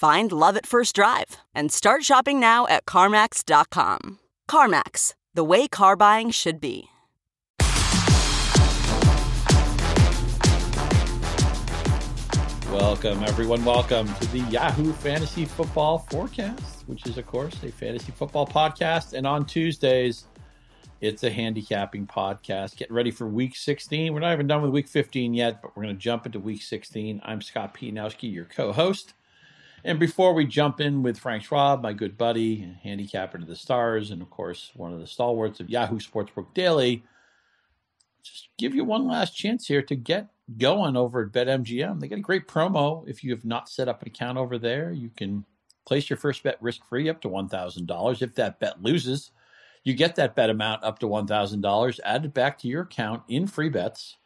Find love at first drive and start shopping now at CarMax.com. CarMax, the way car buying should be. Welcome, everyone. Welcome to the Yahoo Fantasy Football Forecast, which is, of course, a fantasy football podcast. And on Tuesdays, it's a handicapping podcast. Getting ready for week 16. We're not even done with week 15 yet, but we're going to jump into week 16. I'm Scott Pianowski, your co host. And before we jump in with Frank Schwab, my good buddy, handicapper to the stars, and of course, one of the stalwarts of Yahoo Sportsbook Daily, just give you one last chance here to get going over at BetMGM. They got a great promo. If you have not set up an account over there, you can place your first bet risk free up to $1,000. If that bet loses, you get that bet amount up to $1,000 added back to your account in free bets.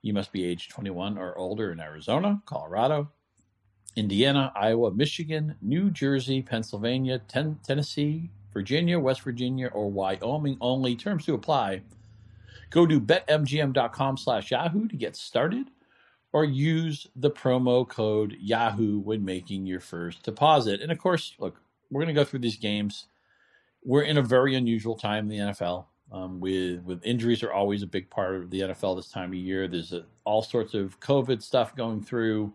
You must be age 21 or older in Arizona, Colorado, Indiana, Iowa, Michigan, New Jersey, Pennsylvania, ten- Tennessee, Virginia, West Virginia, or Wyoming only. Terms to apply. Go to betmgm.com slash Yahoo to get started or use the promo code Yahoo when making your first deposit. And of course, look, we're going to go through these games. We're in a very unusual time in the NFL. Um, with with injuries are always a big part of the NFL this time of year. There's a, all sorts of COVID stuff going through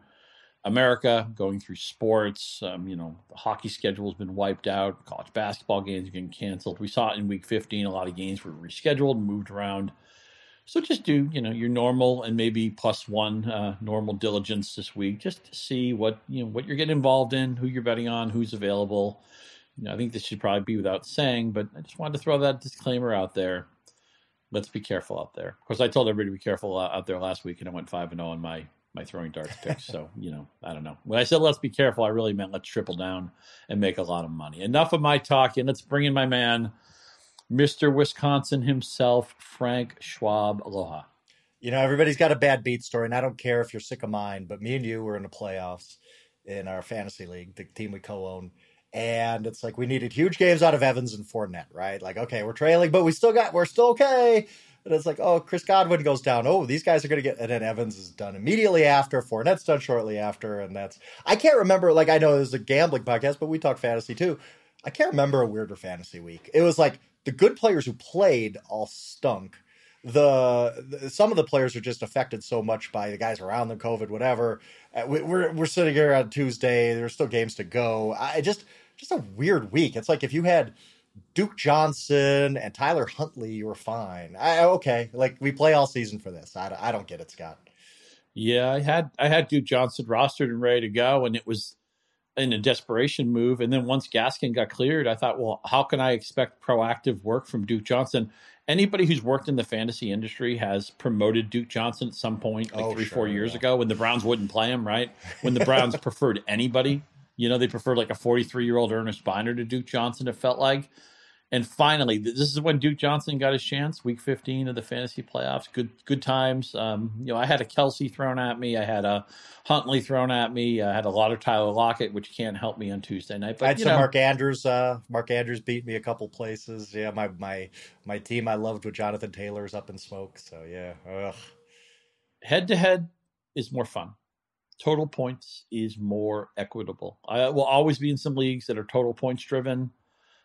America, going through sports. Um, you know, the hockey schedule has been wiped out. College basketball games getting canceled. We saw it in Week 15. A lot of games were rescheduled, moved around. So just do you know your normal and maybe plus one uh, normal diligence this week, just to see what you know what you're getting involved in, who you're betting on, who's available. You know, I think this should probably be without saying, but I just wanted to throw that disclaimer out there. Let's be careful out there. Of course, I told everybody to be careful out there last week, and I went five and zero on my my throwing darts picks. so you know, I don't know. When I said let's be careful, I really meant let's triple down and make a lot of money. Enough of my talking. Let's bring in my man. Mr. Wisconsin himself, Frank Schwab. Aloha. You know, everybody's got a bad beat story, and I don't care if you're sick of mine, but me and you were in the playoffs in our fantasy league, the team we co own. And it's like we needed huge games out of Evans and Fournette, right? Like, okay, we're trailing, but we still got, we're still okay. And it's like, oh, Chris Godwin goes down. Oh, these guys are going to get, and then Evans is done immediately after. Fournette's done shortly after. And that's, I can't remember, like, I know was a gambling podcast, but we talk fantasy too. I can't remember a weirder fantasy week. It was like the good players who played all stunk. The, the, some of the players are just affected so much by the guys around them, COVID, whatever. Uh, we, we're we're sitting here on Tuesday. There's still games to go. I just just a weird week. It's like if you had Duke Johnson and Tyler Huntley, were fine. I, okay, like we play all season for this. I, I don't get it, Scott. Yeah, I had I had Duke Johnson rostered and ready to go, and it was in a desperation move. And then once Gaskin got cleared, I thought, well, how can I expect proactive work from Duke Johnson? Anybody who's worked in the fantasy industry has promoted Duke Johnson at some point, like oh, three, sure, four years yeah. ago, when the Browns wouldn't play him, right? When the Browns preferred anybody, you know, they preferred like a 43 year old Ernest Byner to Duke Johnson, it felt like. And finally, this is when Duke Johnson got his chance, Week 15 of the fantasy playoffs. Good, good times. Um, you know, I had a Kelce thrown at me, I had a Huntley thrown at me, I had a lot of Tyler Lockett, which can't help me on Tuesday night. But I had some know. Mark Andrews. Uh, Mark Andrews beat me a couple places. Yeah, my my my team I loved with Jonathan Taylor's up in smoke. So yeah, head to head is more fun. Total points is more equitable. I will always be in some leagues that are total points driven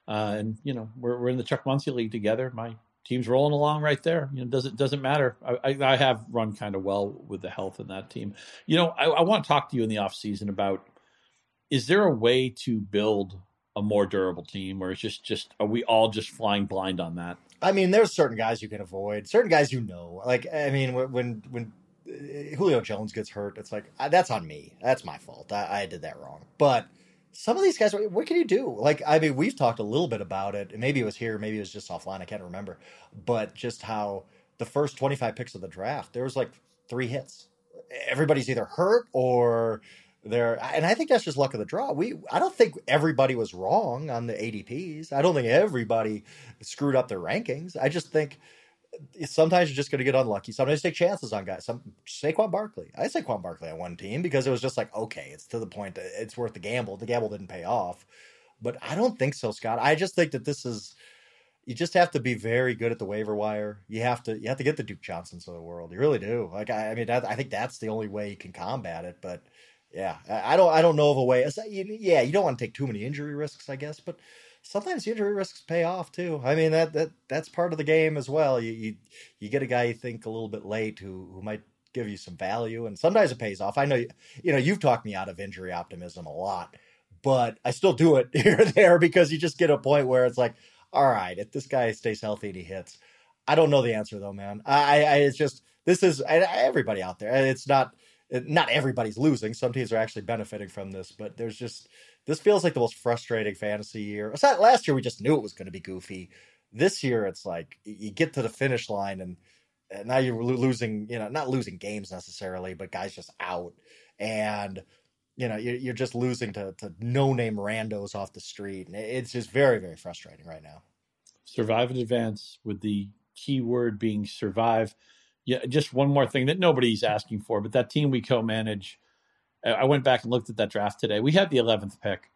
uh, and you know, we're we're in the Chuck Muncie League together. My team's rolling along right there. You know, doesn't doesn't matter. I, I, I have run kind of well with the health in that team. You know, I, I want to talk to you in the off season about is there a way to build a more durable team, or is just just are we all just flying blind on that? I mean, there's certain guys you can avoid, certain guys you know. Like, I mean, when when Julio Jones gets hurt, it's like uh, that's on me. That's my fault. I, I did that wrong. But some of these guys, what can you do? Like, I mean, we've talked a little bit about it. Maybe it was here, maybe it was just offline. I can't remember. But just how the first 25 picks of the draft, there was like three hits. Everybody's either hurt or they're, and I think that's just luck of the draw. We I don't think everybody was wrong on the ADPs. I don't think everybody screwed up their rankings. I just think sometimes you're just going to get unlucky. Sometimes take chances on guys. Some Saquon Barkley. I Saquon Barkley on one team because it was just like okay, it's to the point that it's worth the gamble. The gamble didn't pay off, but I don't think so, Scott. I just think that this is you just have to be very good at the waiver wire. You have to you have to get the Duke Johnsons of the world. You really do. Like I, I mean, I, I think that's the only way you can combat it. But yeah, I don't. I don't know of a way. Yeah, you don't want to take too many injury risks, I guess, but sometimes injury risks pay off too. I mean that that that's part of the game as well. You you, you get a guy you think a little bit late who who might give you some value, and sometimes it pays off. I know you, you know you've talked me out of injury optimism a lot, but I still do it here and there because you just get a point where it's like, all right, if this guy stays healthy and he hits, I don't know the answer though, man. I, I it's just this is I, everybody out there. It's not not everybody's losing. Some teams are actually benefiting from this, but there's just this feels like the most frustrating fantasy year. Last year we just knew it was going to be goofy. This year it's like you get to the finish line and, and now you're losing, you know, not losing games necessarily, but guys just out and you know you're, you're just losing to, to no name randos off the street, and it's just very very frustrating right now. Survive and advance with the key word being survive yeah, just one more thing that nobody's asking for, but that team we co-manage. I went back and looked at that draft today. We had the 11th pick,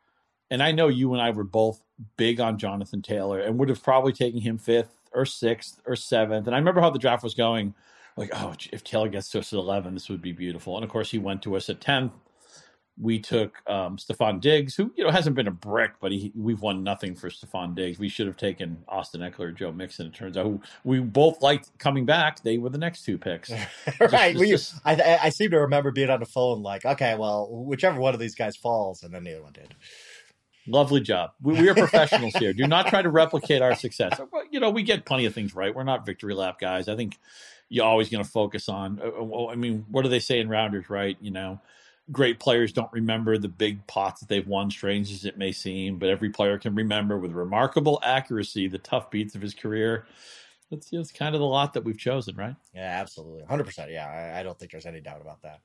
and I know you and I were both big on Jonathan Taylor and would have probably taken him fifth or sixth or seventh. And I remember how the draft was going. Like, oh, if Taylor gets to us at 11, this would be beautiful. And of course, he went to us at 10th we took um, Stefon Diggs, who you know hasn't been a brick, but he, we've won nothing for Stefon Diggs. We should have taken Austin Ekeler, Joe Mixon. It turns out who we both liked coming back. They were the next two picks. right. Just, we, just, I, I seem to remember being on the phone like, okay, well, whichever one of these guys falls, and then the other one did. Lovely job. We, we are professionals here. Do not try to replicate our success. You know, we get plenty of things right. We're not victory lap guys. I think you're always going to focus on. Uh, uh, I mean, what do they say in rounders, right? You know great players don't remember the big pots that they've won, strange as it may seem, but every player can remember with remarkable accuracy the tough beats of his career. That's just kind of the lot that we've chosen, right? Yeah, absolutely, hundred percent. Yeah, I, I, don't think there's any doubt about that.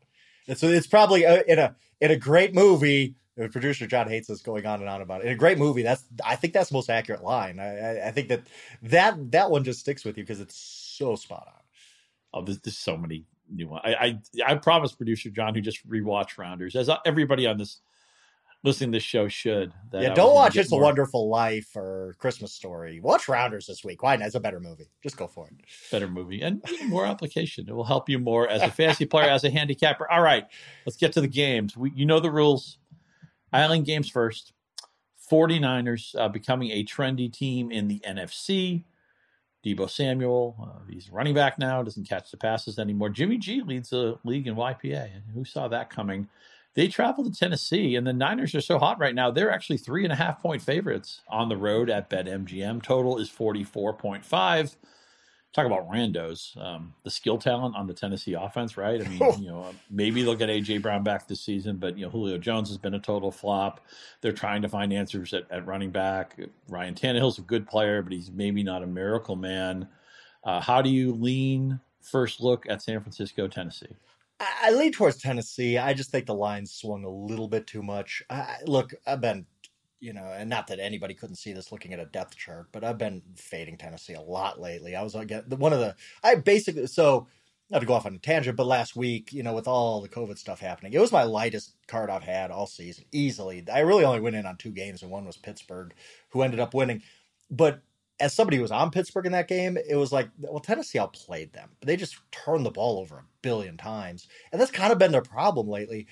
And so it's probably a, in a in a great movie. The producer John hates us going on and on about it. In a great movie, that's I think that's the most accurate line. I, I, I think that that that one just sticks with you because it's so spot on. Oh, there's, there's so many new one. I, I I promise producer John, who just rewatched Rounders, as everybody on this listening to this show should. yeah, don't watch It's more. a Wonderful Life or Christmas Story. Watch Rounders this week. Why not? It's a better movie. Just go for it. Better movie and more application. It will help you more as a fantasy player, as a handicapper. All right, let's get to the games. We, you know the rules. Island games first. 49ers uh, becoming a trendy team in the NFC. Deebo Samuel, uh, he's running back now, doesn't catch the passes anymore. Jimmy G leads the league in YPA. Who saw that coming? They travel to Tennessee, and the Niners are so hot right now. They're actually three and a half point favorites on the road at BetMGM. Total is 44.5 talk about randos. Um, the skill talent on the Tennessee offense, right? I mean, you know, maybe they'll get AJ Brown back this season, but you know, Julio Jones has been a total flop. They're trying to find answers at, at running back. Ryan Tannehill's a good player, but he's maybe not a miracle man. Uh, how do you lean first look at San Francisco, Tennessee? I lean towards Tennessee. I just think the line swung a little bit too much. I, look, I've been you know, and not that anybody couldn't see this looking at a depth chart, but I've been fading Tennessee a lot lately. I was again one of the I basically so not to go off on a tangent, but last week, you know, with all the COVID stuff happening, it was my lightest card I've had all season, easily. I really only went in on two games, and one was Pittsburgh, who ended up winning. But as somebody who was on Pittsburgh in that game, it was like, well, Tennessee outplayed them. But they just turned the ball over a billion times. And that's kind of been their problem lately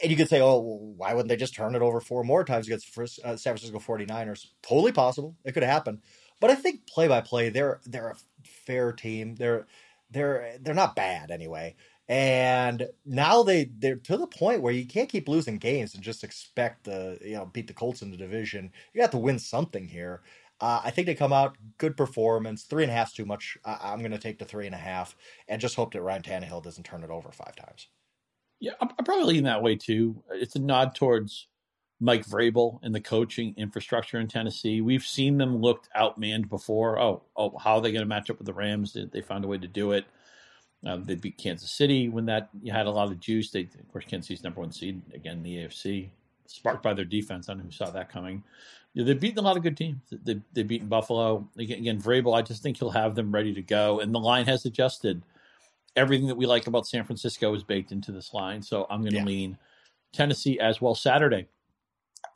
and you could say, oh, well, why wouldn't they just turn it over four more times against uh, San Francisco 49ers? Totally possible. It could happen. But I think play by play, they're they're a fair team. They're they're they're not bad anyway. And now they they're to the point where you can't keep losing games and just expect to you know beat the Colts in the division. You got to win something here. Uh, I think they come out good performance. Three and a half is too much. I, am going to take the three and a half and just hope that Ryan Tannehill doesn't turn it over five times. Yeah, I'm, I'm probably leaning that way too. It's a nod towards Mike Vrabel and the coaching infrastructure in Tennessee. We've seen them looked outmanned before. Oh, oh, how are they going to match up with the Rams? They, they found a way to do it. Um, they beat Kansas City when that had a lot of juice. They, of course, Kansas City's number one seed again in the AFC, sparked by their defense. I don't know who saw that coming. They've beaten a lot of good teams. They, they've beaten Buffalo again. Vrabel, I just think he'll have them ready to go, and the line has adjusted. Everything that we like about San Francisco is baked into this line, so I'm going to yeah. lean Tennessee as well. Saturday,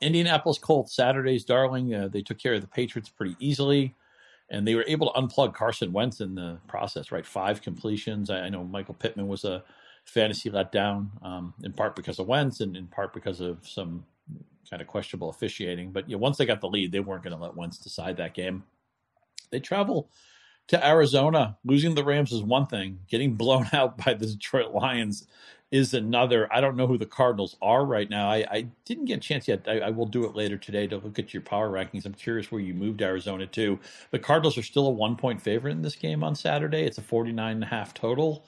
Indianapolis Colts. Saturday's darling. Uh, they took care of the Patriots pretty easily and they were able to unplug Carson Wentz in the process. Right, five completions. I, I know Michael Pittman was a fantasy letdown, um, in part because of Wentz, and in part because of some kind of questionable officiating. But you know, once they got the lead, they weren't going to let Wentz decide that game. They travel to Arizona. Losing the Rams is one thing. Getting blown out by the Detroit Lions is another. I don't know who the Cardinals are right now. I, I didn't get a chance yet. I, I, will do it later today to look at your power rankings. I'm curious where you moved Arizona to. The Cardinals are still a one point favorite in this game on Saturday. It's a 49 and a half total.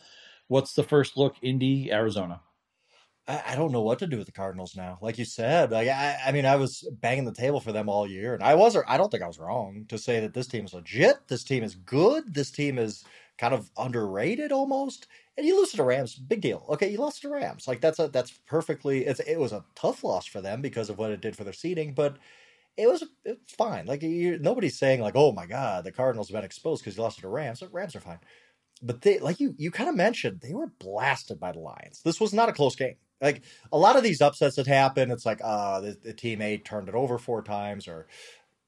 What's the first look? Indy, Arizona. I, don't know what to do with the Cardinals now. Like you said, like I, I mean, I was banging the table for them all year, and I was. I don't think I was wrong to say that this team is legit. This team is good. This team is kind of underrated almost and you lose to the Rams, big deal. Okay, you lost to the Rams. Like that's a that's perfectly. It's it was a tough loss for them because of what it did for their seating, but it was it's fine. Like you, nobody's saying like, oh my god, the Cardinals have been exposed because you lost to the Rams. The Rams are fine, but they like you you kind of mentioned they were blasted by the Lions. This was not a close game. Like a lot of these upsets that happen, it's like uh the, the team A turned it over four times or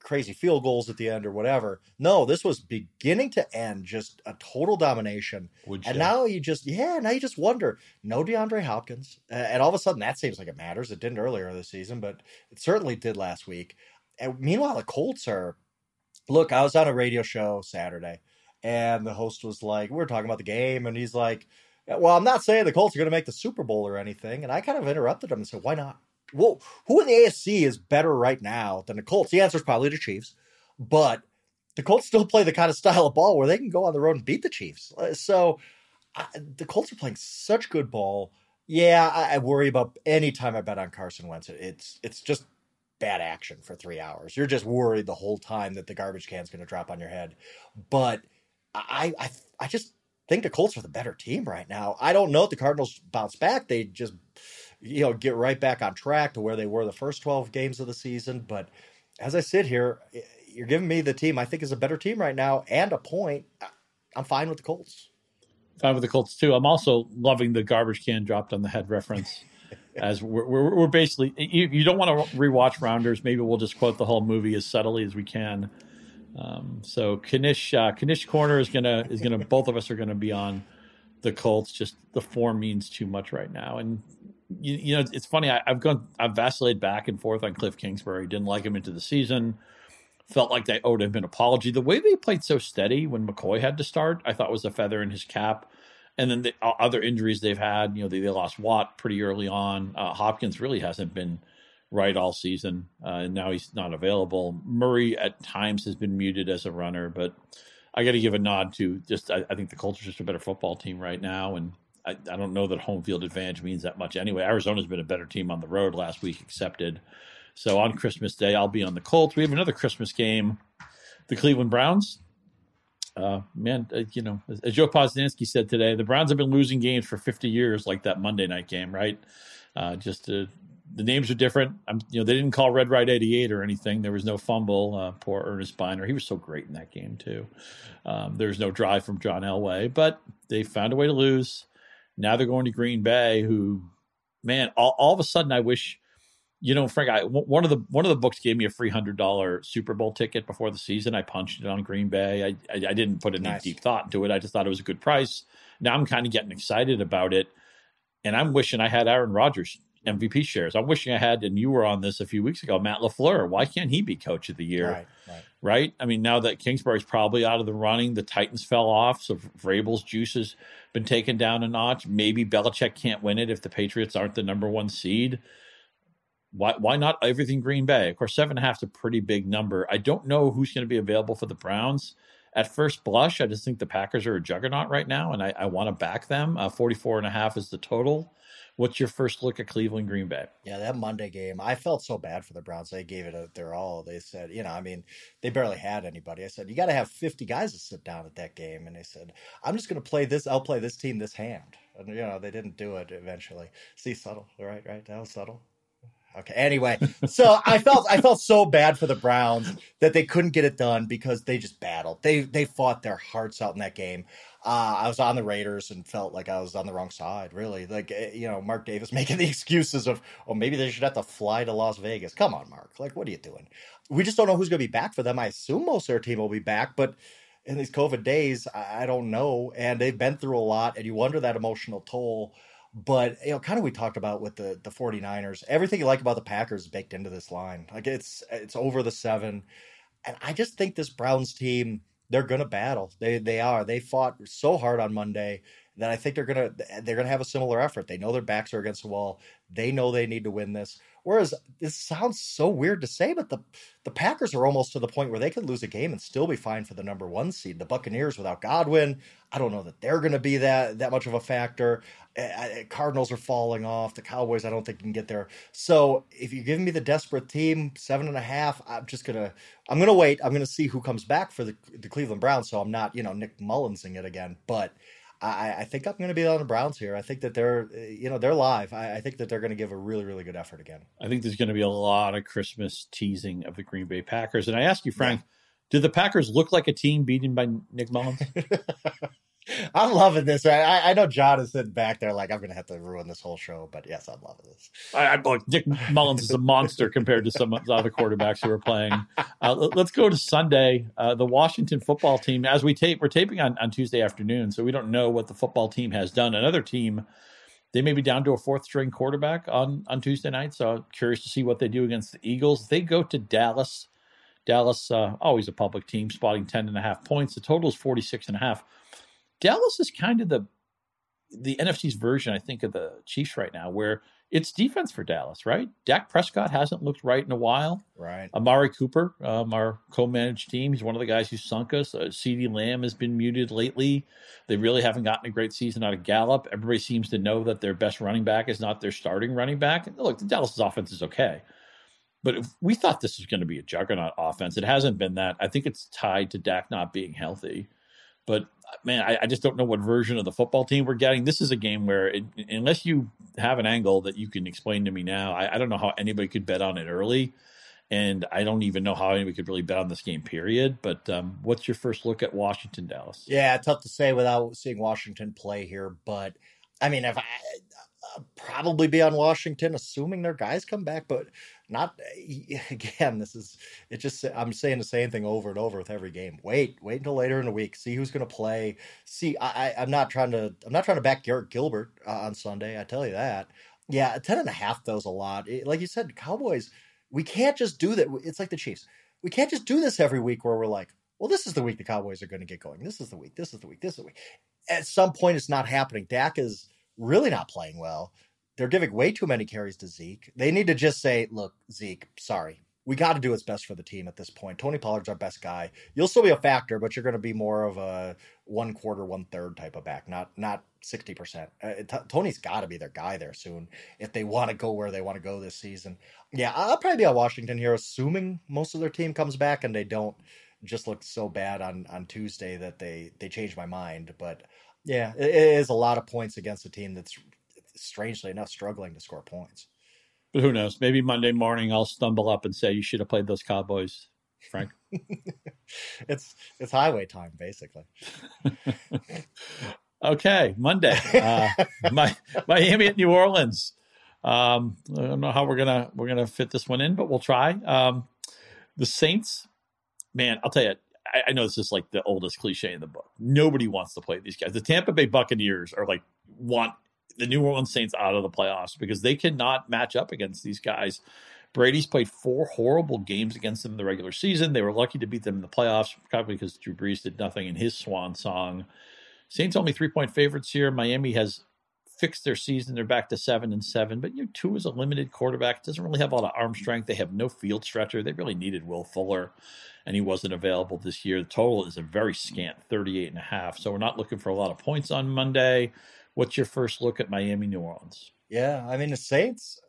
crazy field goals at the end or whatever. No, this was beginning to end just a total domination. Would and you? now you just yeah, now you just wonder. No DeAndre Hopkins, and all of a sudden that seems like it matters. It didn't earlier this season, but it certainly did last week. And meanwhile, the Colts are. Look, I was on a radio show Saturday, and the host was like, "We are talking about the game," and he's like. Well, I'm not saying the Colts are going to make the Super Bowl or anything. And I kind of interrupted him and said, why not? well, who in the AFC is better right now than the Colts? The answer is probably the Chiefs, but the Colts still play the kind of style of ball where they can go on the road and beat the Chiefs. Uh, so I, the Colts are playing such good ball. Yeah, I, I, worry about any time I bet on Carson Wentz. It's it's just bad action for three hours. You're just worried the whole time that the garbage can's going to drop on your head. But I, I I just think the Colts are the better team right now. I don't know if the Cardinals bounce back. They just you know, get right back on track to where they were the first 12 games of the season. But as I sit here, you're giving me the team I think is a better team right now and a point. I'm fine with the Colts. Fine with the Colts too. I'm also loving the garbage can dropped on the head reference. as we're, we're, we're basically, you, you, don't want to rewatch Rounders. Maybe we'll just quote the whole movie as subtly as we can. Um, so Knish, uh, Knish Corner is gonna is gonna. both of us are gonna be on the Colts. Just the form means too much right now, and you, you know, it's funny. I, have gone, I've vacillated back and forth on Cliff Kingsbury. Didn't like him into the season. Felt like they owed him an apology. The way they played so steady when McCoy had to start, I thought was a feather in his cap. And then the uh, other injuries they've had, you know, they, they lost Watt pretty early on. Uh, Hopkins really hasn't been right all season, uh, and now he's not available. Murray at times has been muted as a runner, but I got to give a nod to just I, I think the Colts are just a better football team right now, and I, I, don't know that home field advantage means that much anyway. Arizona's been a better team on the road last week, accepted. So on Christmas Day, I'll be on the Colts. We have another Christmas game, the Cleveland Browns. Uh, man, uh, you know, as, as Joe Posnanski said today, the Browns have been losing games for 50 years, like that Monday night game, right? Uh, just uh, the names are different. I'm, you know, they didn't call Red Right 88 or anything. There was no fumble. Uh, poor Ernest Byner. He was so great in that game, too. Um, there's no drive from John Elway, but they found a way to lose. Now they're going to Green Bay, who, man, all, all of a sudden, I wish, you know, Frank, I, one of the one of the books gave me a free hundred dollar Super Bowl ticket before the season. I punched it on Green Bay. I I, I didn't put any nice. deep thought into it. I just thought it was a good price. Now I'm kind of getting excited about it, and I'm wishing I had Aaron Rodgers MVP shares. I'm wishing I had, and you were on this a few weeks ago, Matt LaFleur. Why can't he be coach of the year? Right, right. Right? I mean, now that Kingsbury's probably out of the running, the Titans fell off, so Vrabel's juice has been taken down a notch. Maybe Belichick can't win it if the Patriots aren't the number one seed. Why why not everything Green Bay? Of course, seven and a half is a pretty big number. I don't know who's going to be available for the Browns. At first blush, I just think the Packers are a juggernaut right now, and I, I want to back them. Uh, 44 and a half is the total. What's your first look at Cleveland Green Bay? Yeah, that Monday game, I felt so bad for the Browns. They gave it a, their all. They said, you know, I mean, they barely had anybody. I said, you got to have 50 guys to sit down at that game. And they said, I'm just going to play this. I'll play this team this hand. And, you know, they didn't do it eventually. See, subtle, right? Right. That was subtle. Okay. Anyway, so I felt I felt so bad for the Browns that they couldn't get it done because they just battled. They they fought their hearts out in that game. Uh, I was on the Raiders and felt like I was on the wrong side. Really, like eh, you know, Mark Davis making the excuses of, oh, maybe they should have to fly to Las Vegas. Come on, Mark. Like, what are you doing? We just don't know who's going to be back for them. I assume most of their team will be back, but in these COVID days, I don't know. And they've been through a lot, and you wonder that emotional toll. But you know, kind of we talked about with the the 49ers, everything you like about the Packers is baked into this line. Like it's it's over the seven. And I just think this Browns team, they're gonna battle. They they are. They fought so hard on Monday that I think they're gonna they're gonna have a similar effort. They know their backs are against the wall. They know they need to win this. Whereas this sounds so weird to say, but the the Packers are almost to the point where they could lose a game and still be fine for the number one seed. The Buccaneers without Godwin, I don't know that they're going to be that that much of a factor. Uh, Cardinals are falling off. The Cowboys, I don't think can get there. So if you're giving me the desperate team, seven and a half, I'm just gonna I'm gonna wait. I'm gonna see who comes back for the the Cleveland Browns. So I'm not you know Nick Mullensing it again, but. I, I think I'm going to be on the Browns here. I think that they're, you know, they're live. I, I think that they're going to give a really, really good effort again. I think there's going to be a lot of Christmas teasing of the Green Bay Packers. And I ask you, Frank, yeah. do the Packers look like a team beaten by Nick Mullens? I'm loving this. I, I know John is sitting back there like I'm going to have to ruin this whole show, but yes, I'm loving this. I, Nick Mullens is a monster compared to some of the other quarterbacks who are playing. Uh, let's go to Sunday. Uh, the Washington football team, as we tape, we're taping on, on Tuesday afternoon, so we don't know what the football team has done. Another team, they may be down to a fourth string quarterback on on Tuesday night. So I'm curious to see what they do against the Eagles. They go to Dallas. Dallas, uh, always a public team, spotting 10 and a half points. The total is 46 and a half. Dallas is kind of the the NFC's version, I think, of the Chiefs right now, where it's defense for Dallas, right? Dak Prescott hasn't looked right in a while. Right. Amari Cooper, um, our co-managed team, he's one of the guys who sunk us. Uh, CeeDee Lamb has been muted lately. They really haven't gotten a great season out of Gallup. Everybody seems to know that their best running back is not their starting running back. And look, the Dallas offense is okay. But if we thought this was going to be a juggernaut offense, it hasn't been that. I think it's tied to Dak not being healthy. But man, I, I, just don't know what version of the football team we're getting. This is a game where, it, unless you have an angle that you can explain to me now, I, I, don't know how anybody could bet on it early. And I don't even know how anybody could really bet on this game, period. But um, what's your first look at Washington, Dallas? Yeah, tough to say without seeing Washington play here. But I mean, if I, I'll probably be on Washington, assuming their guys come back. But not again. This is it. Just I'm saying the same thing over and over with every game. Wait, wait until later in the week. See who's going to play. See, I, I am not trying to I'm not trying to back Garrett Gilbert uh, on Sunday. I tell you that. Yeah, ten and a half though is a lot. It, like you said, Cowboys. We can't just do that. It's like the Chiefs. We can't just do this every week where we're like, well, this is the week the Cowboys are going to get going. This is the week. This is the week. This is the week. At some point, it's not happening. Dak is really not playing well. They're giving way too many carries to Zeke. They need to just say, look, Zeke, sorry. We got to do what's best for the team at this point. Tony Pollard's our best guy. You'll still be a factor, but you're going to be more of a one quarter, one third type of back, not not sixty percent. Uh, t- Tony's got to be their guy there soon if they want to go where they want to go this season. Yeah, I'll probably be on Washington here, assuming most of their team comes back and they don't just look so bad on on Tuesday that they they change my mind. But yeah, it is a lot of points against a team that's strangely enough, struggling to score points. But who knows? Maybe Monday morning I'll stumble up and say you should have played those Cowboys, Frank. it's it's highway time, basically. okay, Monday, uh, my, Miami at New Orleans. Um, I don't know how we're gonna we're gonna fit this one in, but we'll try. Um, the Saints, man, I'll tell you, I, I know this is like the oldest cliche in the book. Nobody wants to play these guys. The Tampa Bay Buccaneers are like want the New Orleans Saints out of the playoffs because they cannot match up against these guys. Brady's played four horrible games against them in the regular season. They were lucky to beat them in the playoffs, probably because Drew Brees did nothing in his swan song. Saints only three point favorites here. Miami has fixed their season. They're back to seven and seven, but you know, Tua is a limited quarterback. Doesn't really have a lot of arm strength. They have no field stretcher. They really needed Will Fuller, and he wasn't available this year. The total is a very scant 38 and a half. So we're not looking for a lot of points on Monday. What's your first look at Miami, New Orleans? Yeah, I mean the Saints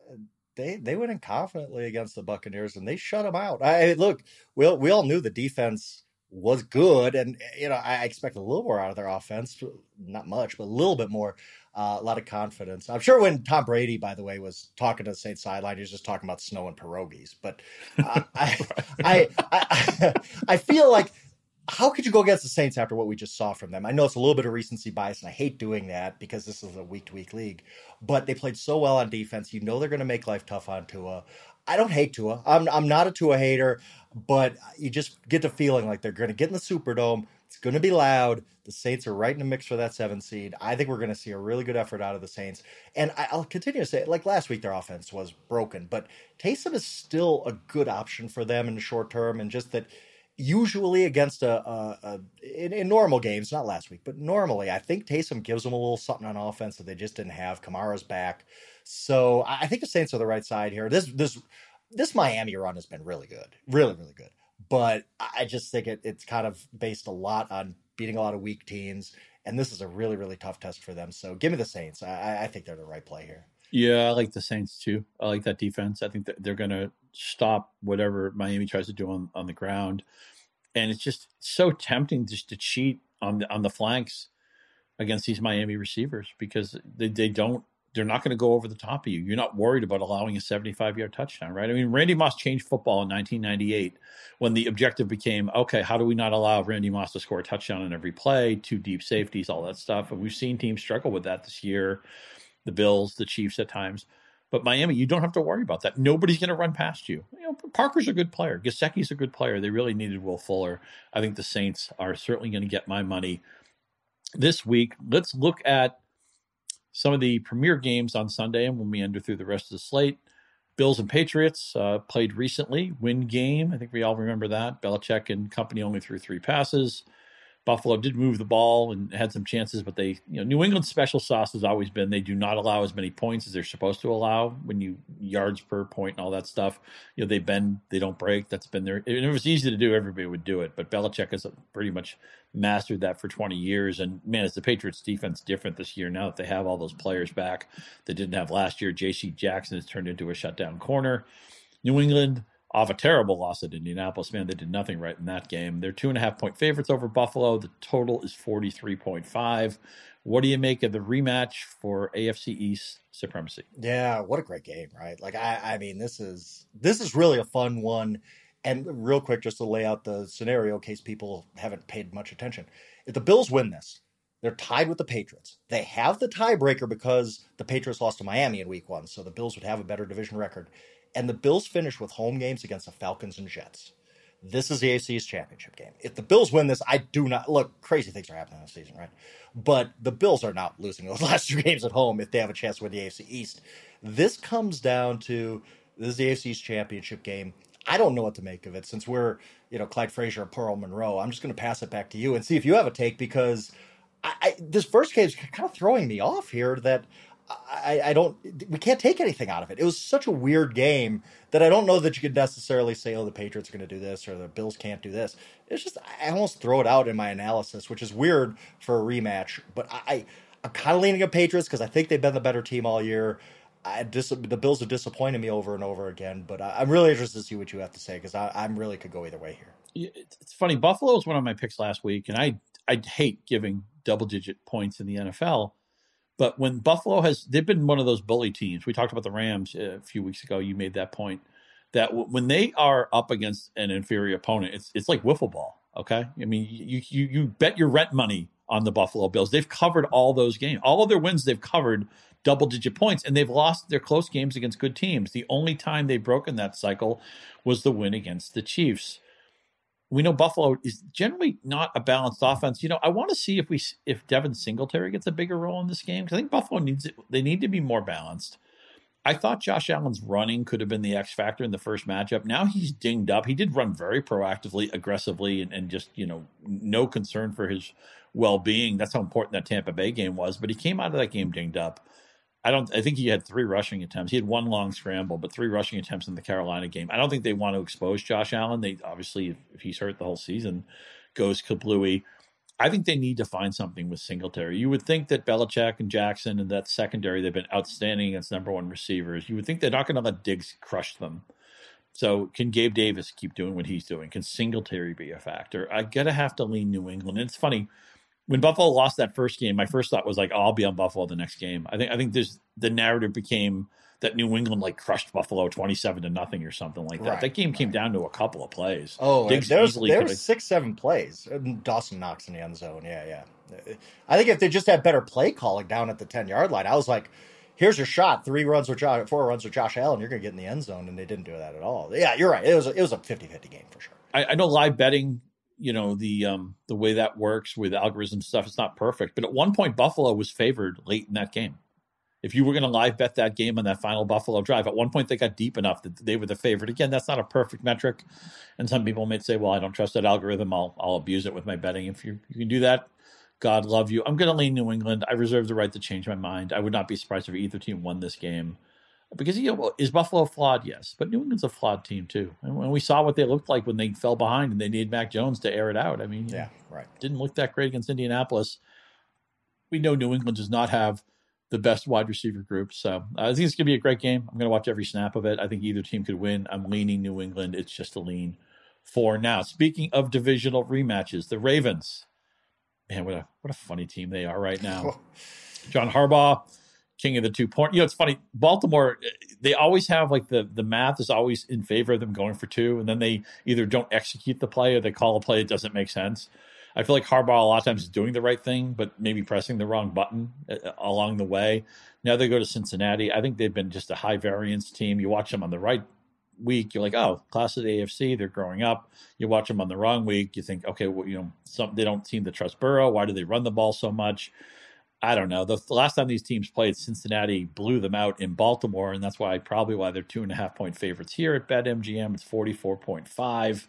they they went in confidently against the Buccaneers and they shut them out. I look, we we all knew the defense was good, and you know I expect a little more out of their offense, not much, but a little bit more. Uh, a lot of confidence. I'm sure when Tom Brady, by the way, was talking to the Saints sideline, he was just talking about snow and pierogies. But uh, I, I, I, I feel like how could you go against the Saints after what we just saw from them? I know it's a little bit of recency bias, and I hate doing that because this is a week to week league. But they played so well on defense. You know they're going to make life tough on Tua. I don't hate Tua. I'm I'm not a Tua hater, but you just get the feeling like they're going to get in the Superdome. It's going to be loud. The Saints are right in the mix for that seven seed. I think we're going to see a really good effort out of the Saints. And I'll continue to say, like last week, their offense was broken, but Taysom is still a good option for them in the short term. And just that usually against a, a, a in, in, normal games, not last week, but normally, I think Taysom gives them a little something on offense that they just didn't have. Kamara's back, so I think the Saints are the right side here. This this this Miami run has been really good, really really good. But I just think it, it's kind of based a lot on beating a lot of weak teams, and this is a really really tough test for them. So give me the Saints. I, I think they're the right play here. Yeah, I like the Saints too. I like that defense. I think they're going to stop whatever Miami tries to do on, on the ground. And it's just so tempting just to cheat on the on the flanks against these Miami receivers because they, they don't they're not going to go over the top of you. You're not worried about allowing a 75 yard touchdown, right? I mean, Randy Moss changed football in 1998 when the objective became okay, how do we not allow Randy Moss to score a touchdown on every play, two deep safeties, all that stuff? And we've seen teams struggle with that this year, the Bills, the Chiefs at times. But Miami, you don't have to worry about that. Nobody's going to run past you. You know, Parker's a good player. Gesicki's a good player. They really needed Will Fuller. I think the Saints are certainly going to get my money this week. Let's look at some of the premier games on Sunday, and when we enter through the rest of the slate. Bills and Patriots uh, played recently. Win game. I think we all remember that. Belichick and company only threw three passes. Buffalo did move the ball and had some chances, but they, you know, New England's special sauce has always been they do not allow as many points as they're supposed to allow when you yards per point and all that stuff. You know, they bend, they don't break. That's been their. If it was easy to do, everybody would do it. But Belichick has pretty much mastered that for 20 years. And man, is the Patriots defense different this year now that they have all those players back they didn't have last year? J.C. Jackson has turned into a shutdown corner. New England off a terrible loss at Indianapolis. Man, they did nothing right in that game. They're two and a half point favorites over Buffalo. The total is 43.5. What do you make of the rematch for AFC East supremacy? Yeah, what a great game, right? Like I I mean, this is this is really a fun one. And real quick, just to lay out the scenario in case people haven't paid much attention. If the Bills win this, they're tied with the Patriots. They have the tiebreaker because the Patriots lost to Miami in week one, so the Bills would have a better division record and the Bills finish with home games against the Falcons and Jets. This is the AFC's championship game. If the Bills win this, I do not look crazy things are happening this season, right? But the Bills are not losing those last two games at home if they have a chance to win the AFC East. This comes down to this is the AFC's championship game. I don't know what to make of it since we're, you know, Clyde Frazier and Pearl Monroe. I'm just going to pass it back to you and see if you have a take because I, I, this first game is kind of throwing me off here that I, I, don't we can't take anything out of it. It was such a weird game that I don't know that you could necessarily say, oh, the Patriots are going to do this or the Bills can't do this. It's just I almost throw it out in my analysis, which is weird for a rematch. But I, I'm kind of leaning at Patriots because I think they've been the better team all year. I dis- the Bills have disappointed me over and over again, but I, am really interested to see what you have to say because I, I'm really could go either way here. It's funny. Buffalo was one of my picks last week, and I I hate giving double digit points in the NFL but when Buffalo has, they've been one of those bully teams. We talked about the Rams uh, a few weeks ago. You made that point that w- when they are up against an inferior opponent, it's it's like wiffle ball. Okay, I mean you you you bet your rent money on the Buffalo Bills. They've covered all those games, all of their wins. They've covered double digit points, and they've lost their close games against good teams. The only time they've broken that cycle was the win against the Chiefs we know Buffalo is generally not a balanced offense. You know, I want to see if we if Devin Singletary gets a bigger role in this game because I think Buffalo needs it. They need to be more balanced. I thought Josh Allen's running could have been the X factor in the first matchup. Now he's dinged up. He did run very proactively, aggressively, and, and just you know no concern for his well being. That's how important that Tampa Bay game was. But he came out of that game dinged up. I don't. I think he had three rushing attempts. He had one long scramble, but three rushing attempts in the Carolina game. I don't think they want to expose Josh Allen. They obviously, if, he's hurt the whole season, goes kablooey. I think they need to find something with Singletary. You would think that Belichick and Jackson and that secondary, they've been outstanding against number one receivers. You would think they're not going to let Diggs crush them. So can Gabe Davis keep doing what he's doing? Can Singletary be a factor? I gotta have to lean New England. And it's funny when Buffalo lost that first game, my first thought was like, oh, I'll be on Buffalo the next game. I think I think there's the narrative became that New England like crushed Buffalo twenty seven to nothing or something like that. Right, that game right. came down to a couple of plays. Oh, Diggs there was, there was six seven plays. Dawson Knox in the end zone. Yeah, yeah. I think if they just had better play calling down at the ten yard line, I was like, here's your shot. Three runs with Josh, four runs with Josh Allen. You're going to get in the end zone, and they didn't do that at all. Yeah, you're right. It was a, it was a 50-50 game for sure. I, I know live betting you know the um the way that works with algorithm stuff it's not perfect but at one point buffalo was favored late in that game. If you were going to live bet that game on that final buffalo drive at one point they got deep enough that they were the favorite. Again that's not a perfect metric and some people may say well i don't trust that algorithm. I'll i'll abuse it with my betting. If you you can do that god love you. I'm going to lean new england. I reserve the right to change my mind. I would not be surprised if either team won this game because you know, is Buffalo flawed? Yes, but New England's a flawed team too. And when we saw what they looked like when they fell behind and they needed Mac Jones to air it out, I mean, yeah, right, didn't look that great against Indianapolis. We know New England does not have the best wide receiver group, so uh, I think it's gonna be a great game. I'm gonna watch every snap of it. I think either team could win. I'm leaning New England. It's just a lean for now. Speaking of divisional rematches, the Ravens. Man, what a what a funny team they are right now. John Harbaugh king of the two point. You know, it's funny. Baltimore, they always have like the the math is always in favor of them going for two, and then they either don't execute the play or they call a play that doesn't make sense. I feel like Harbaugh a lot of times is doing the right thing, but maybe pressing the wrong button uh, uh, along the way. Now they go to Cincinnati. I think they've been just a high variance team. You watch them on the right week, you're like, oh, class of the AFC, they're growing up. You watch them on the wrong week, you think, okay, well, you know, some they don't seem to trust Burrow. Why do they run the ball so much? I don't know. The, last time these teams played, Cincinnati blew them out in Baltimore, and that's why probably why they're two and a half point favorites here at BetMGM. It's forty four point five.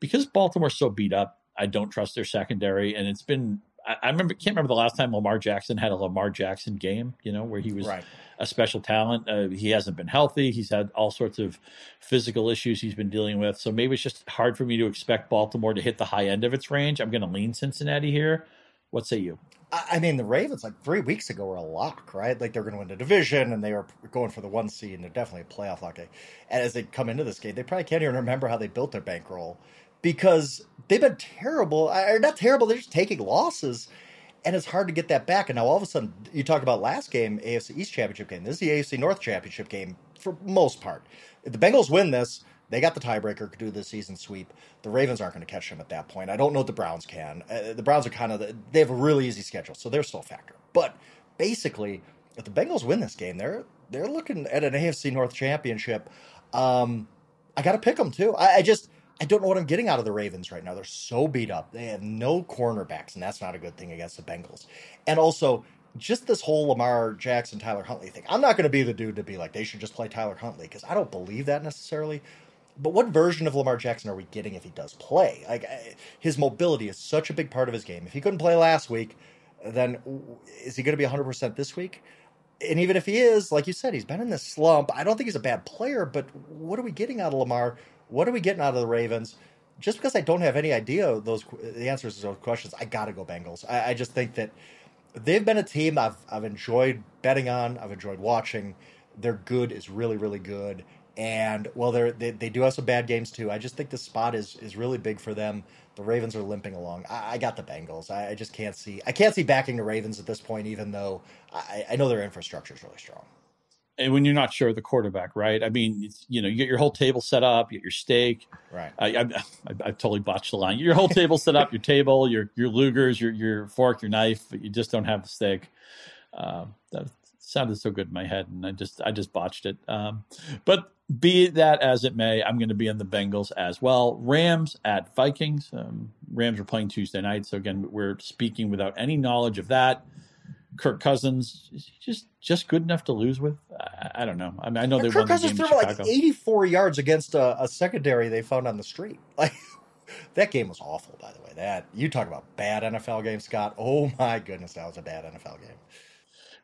Because Baltimore's so beat up, I don't trust their secondary, and it's been. I, I remember can't remember the last time Lamar Jackson had a Lamar Jackson game. You know where he was right. a special talent. Uh, he hasn't been healthy. He's had all sorts of physical issues he's been dealing with. So maybe it's just hard for me to expect Baltimore to hit the high end of its range. I'm going to lean Cincinnati here. What say you? I mean, the Ravens like three weeks ago were a lock, right? Like they're going to win the division, and they were going for the one seed, and they're definitely a playoff lock. And as they come into this game, they probably can't even remember how they built their bankroll because they've been terrible, or not terrible. They're just taking losses, and it's hard to get that back. And now all of a sudden, you talk about last game, AFC East championship game. This is the AFC North championship game for most part. If the Bengals win this, they got the tiebreaker, could do the season sweep. The Ravens aren't going to catch them at that point. I don't know if the Browns can. Uh, the Browns are kind of the, they have a really easy schedule, so they're still a factor. But basically, if the Bengals win this game, they're they're looking at an AFC North championship. Um, I got to pick them too. I, I just I don't know what I'm getting out of the Ravens right now. They're so beat up. They have no cornerbacks, and that's not a good thing against the Bengals. And also, just this whole Lamar Jackson, Tyler Huntley thing. I'm not going to be the dude to be like, they should just play Tyler Huntley because I don't believe that necessarily but what version of Lamar Jackson are we getting if he does play? Like his mobility is such a big part of his game. If he couldn't play last week, then is he going to be 100% this week? And even if he is, like you said, he's been in this slump. I don't think he's a bad player, but what are we getting out of Lamar? What are we getting out of the Ravens? Just because I don't have any idea those the answers to those questions, I got to go Bengals. I, I just think that they've been a team I've I've enjoyed betting on. I've enjoyed watching. Their good is really really good and well, they they do have some bad games too. I just think the spot is is really big for them. The Ravens are limping along. I, I got the Bengals. I, I, just can't see. I can't see backing the Ravens at this point, even though I, I know their infrastructure is really strong. And when you're not sure of the quarterback, right? I mean, you know, you get your whole table set up, you get your steak. Right. I, I, I, totally botched the line. Your whole table set up, your table, your your Lugers, your your fork, your knife, but you just don't have the steak. Um, that, sounded so good in my head, and I just I just botched it. Um, but be that as it may, I'm going to be on the Bengals as well. Rams at Vikings. Um, Rams are playing Tuesday night, so again, we're speaking without any knowledge of that. Kirk Cousins is just just good enough to lose with. I, I don't know. I mean, I know they Kirk won the Cousins game threw in like 84 yards against a, a secondary they found on the street. Like that game was awful, by the way. That you talk about bad NFL game, Scott. Oh my goodness, that was a bad NFL game.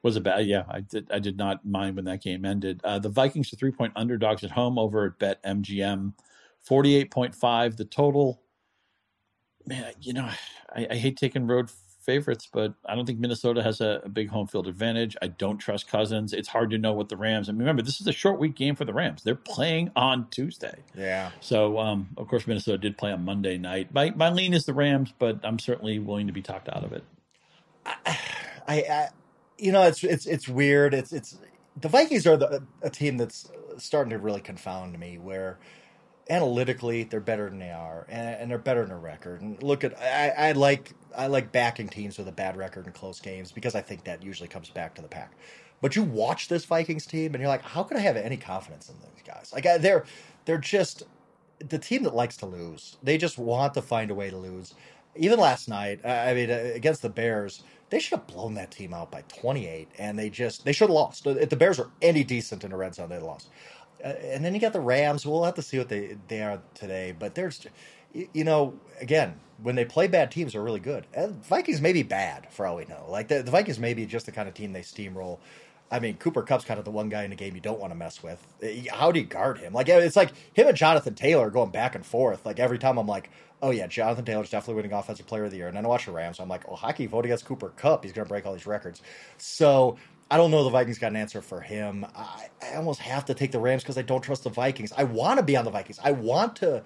Was a bad. Yeah, I did. I did not mind when that game ended. Uh, the Vikings are three point underdogs at home over at Bet MGM, forty eight point five. The total. Man, you know, I, I hate taking road favorites, but I don't think Minnesota has a, a, big home field advantage. I don't trust Cousins. It's hard to know what the Rams. I mean, remember this is a short week game for the Rams. They're playing on Tuesday. Yeah. So, um, of course, Minnesota did play on Monday night. My my lean is the Rams, but I'm certainly willing to be talked out of it. I, I you know, it's it's it's weird. It's it's the Vikings are the, a team that's starting to really confound me. Where analytically they're better than they are, and, and they're better than their record. And look at I, I like I like backing teams with a bad record in close games because I think that usually comes back to the pack. But you watch this Vikings team, and you're like, how could I have any confidence in these guys? Like they're they're just the team that likes to lose. They just want to find a way to lose. Even last night, I mean, against the Bears, they should have blown that team out by 28, and they just they should have lost. If the Bears are any decent in the red zone, they lost. Uh, and then you got the Rams. We'll have to see what they they are today, but there's, you know, again, when they play bad teams, they're really good. And Vikings may be bad for all we know. Like the, the Vikings may be just the kind of team they steamroll. I mean, Cooper Kupp's kind of the one guy in the game you don't want to mess with. How do you guard him? Like it's like him and Jonathan Taylor going back and forth. Like every time I'm like, oh yeah, Jonathan Taylor's definitely winning Offensive Player of the Year. And then I watch the Rams, I'm like, oh, hockey vote against Cooper Kupp. He's going to break all these records. So I don't know the Vikings got an answer for him. I, I almost have to take the Rams because I don't trust the Vikings. I want to be on the Vikings. I want to.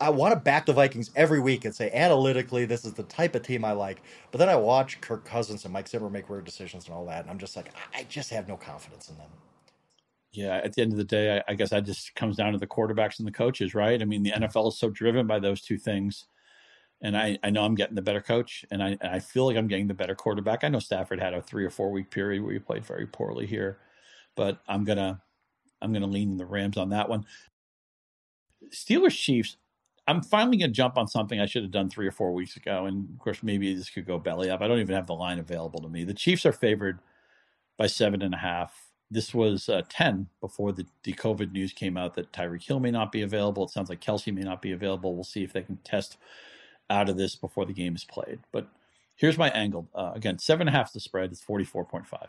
I want to back the Vikings every week and say analytically this is the type of team I like. But then I watch Kirk Cousins and Mike Zimmer make weird decisions and all that, and I'm just like, I just have no confidence in them. Yeah, at the end of the day, I, I guess that just comes down to the quarterbacks and the coaches, right? I mean, the NFL is so driven by those two things. And I, I know I'm getting the better coach, and I, and I feel like I'm getting the better quarterback. I know Stafford had a three or four week period where he played very poorly here, but I'm gonna I'm gonna lean the Rams on that one. Steelers Chiefs. I'm finally going to jump on something I should have done three or four weeks ago. And of course, maybe this could go belly up. I don't even have the line available to me. The Chiefs are favored by seven and a half. This was uh, 10 before the, the COVID news came out that Tyreek Hill may not be available. It sounds like Kelce may not be available. We'll see if they can test out of this before the game is played. But here's my angle. Uh, again, seven and a half is the spread. It's 44.5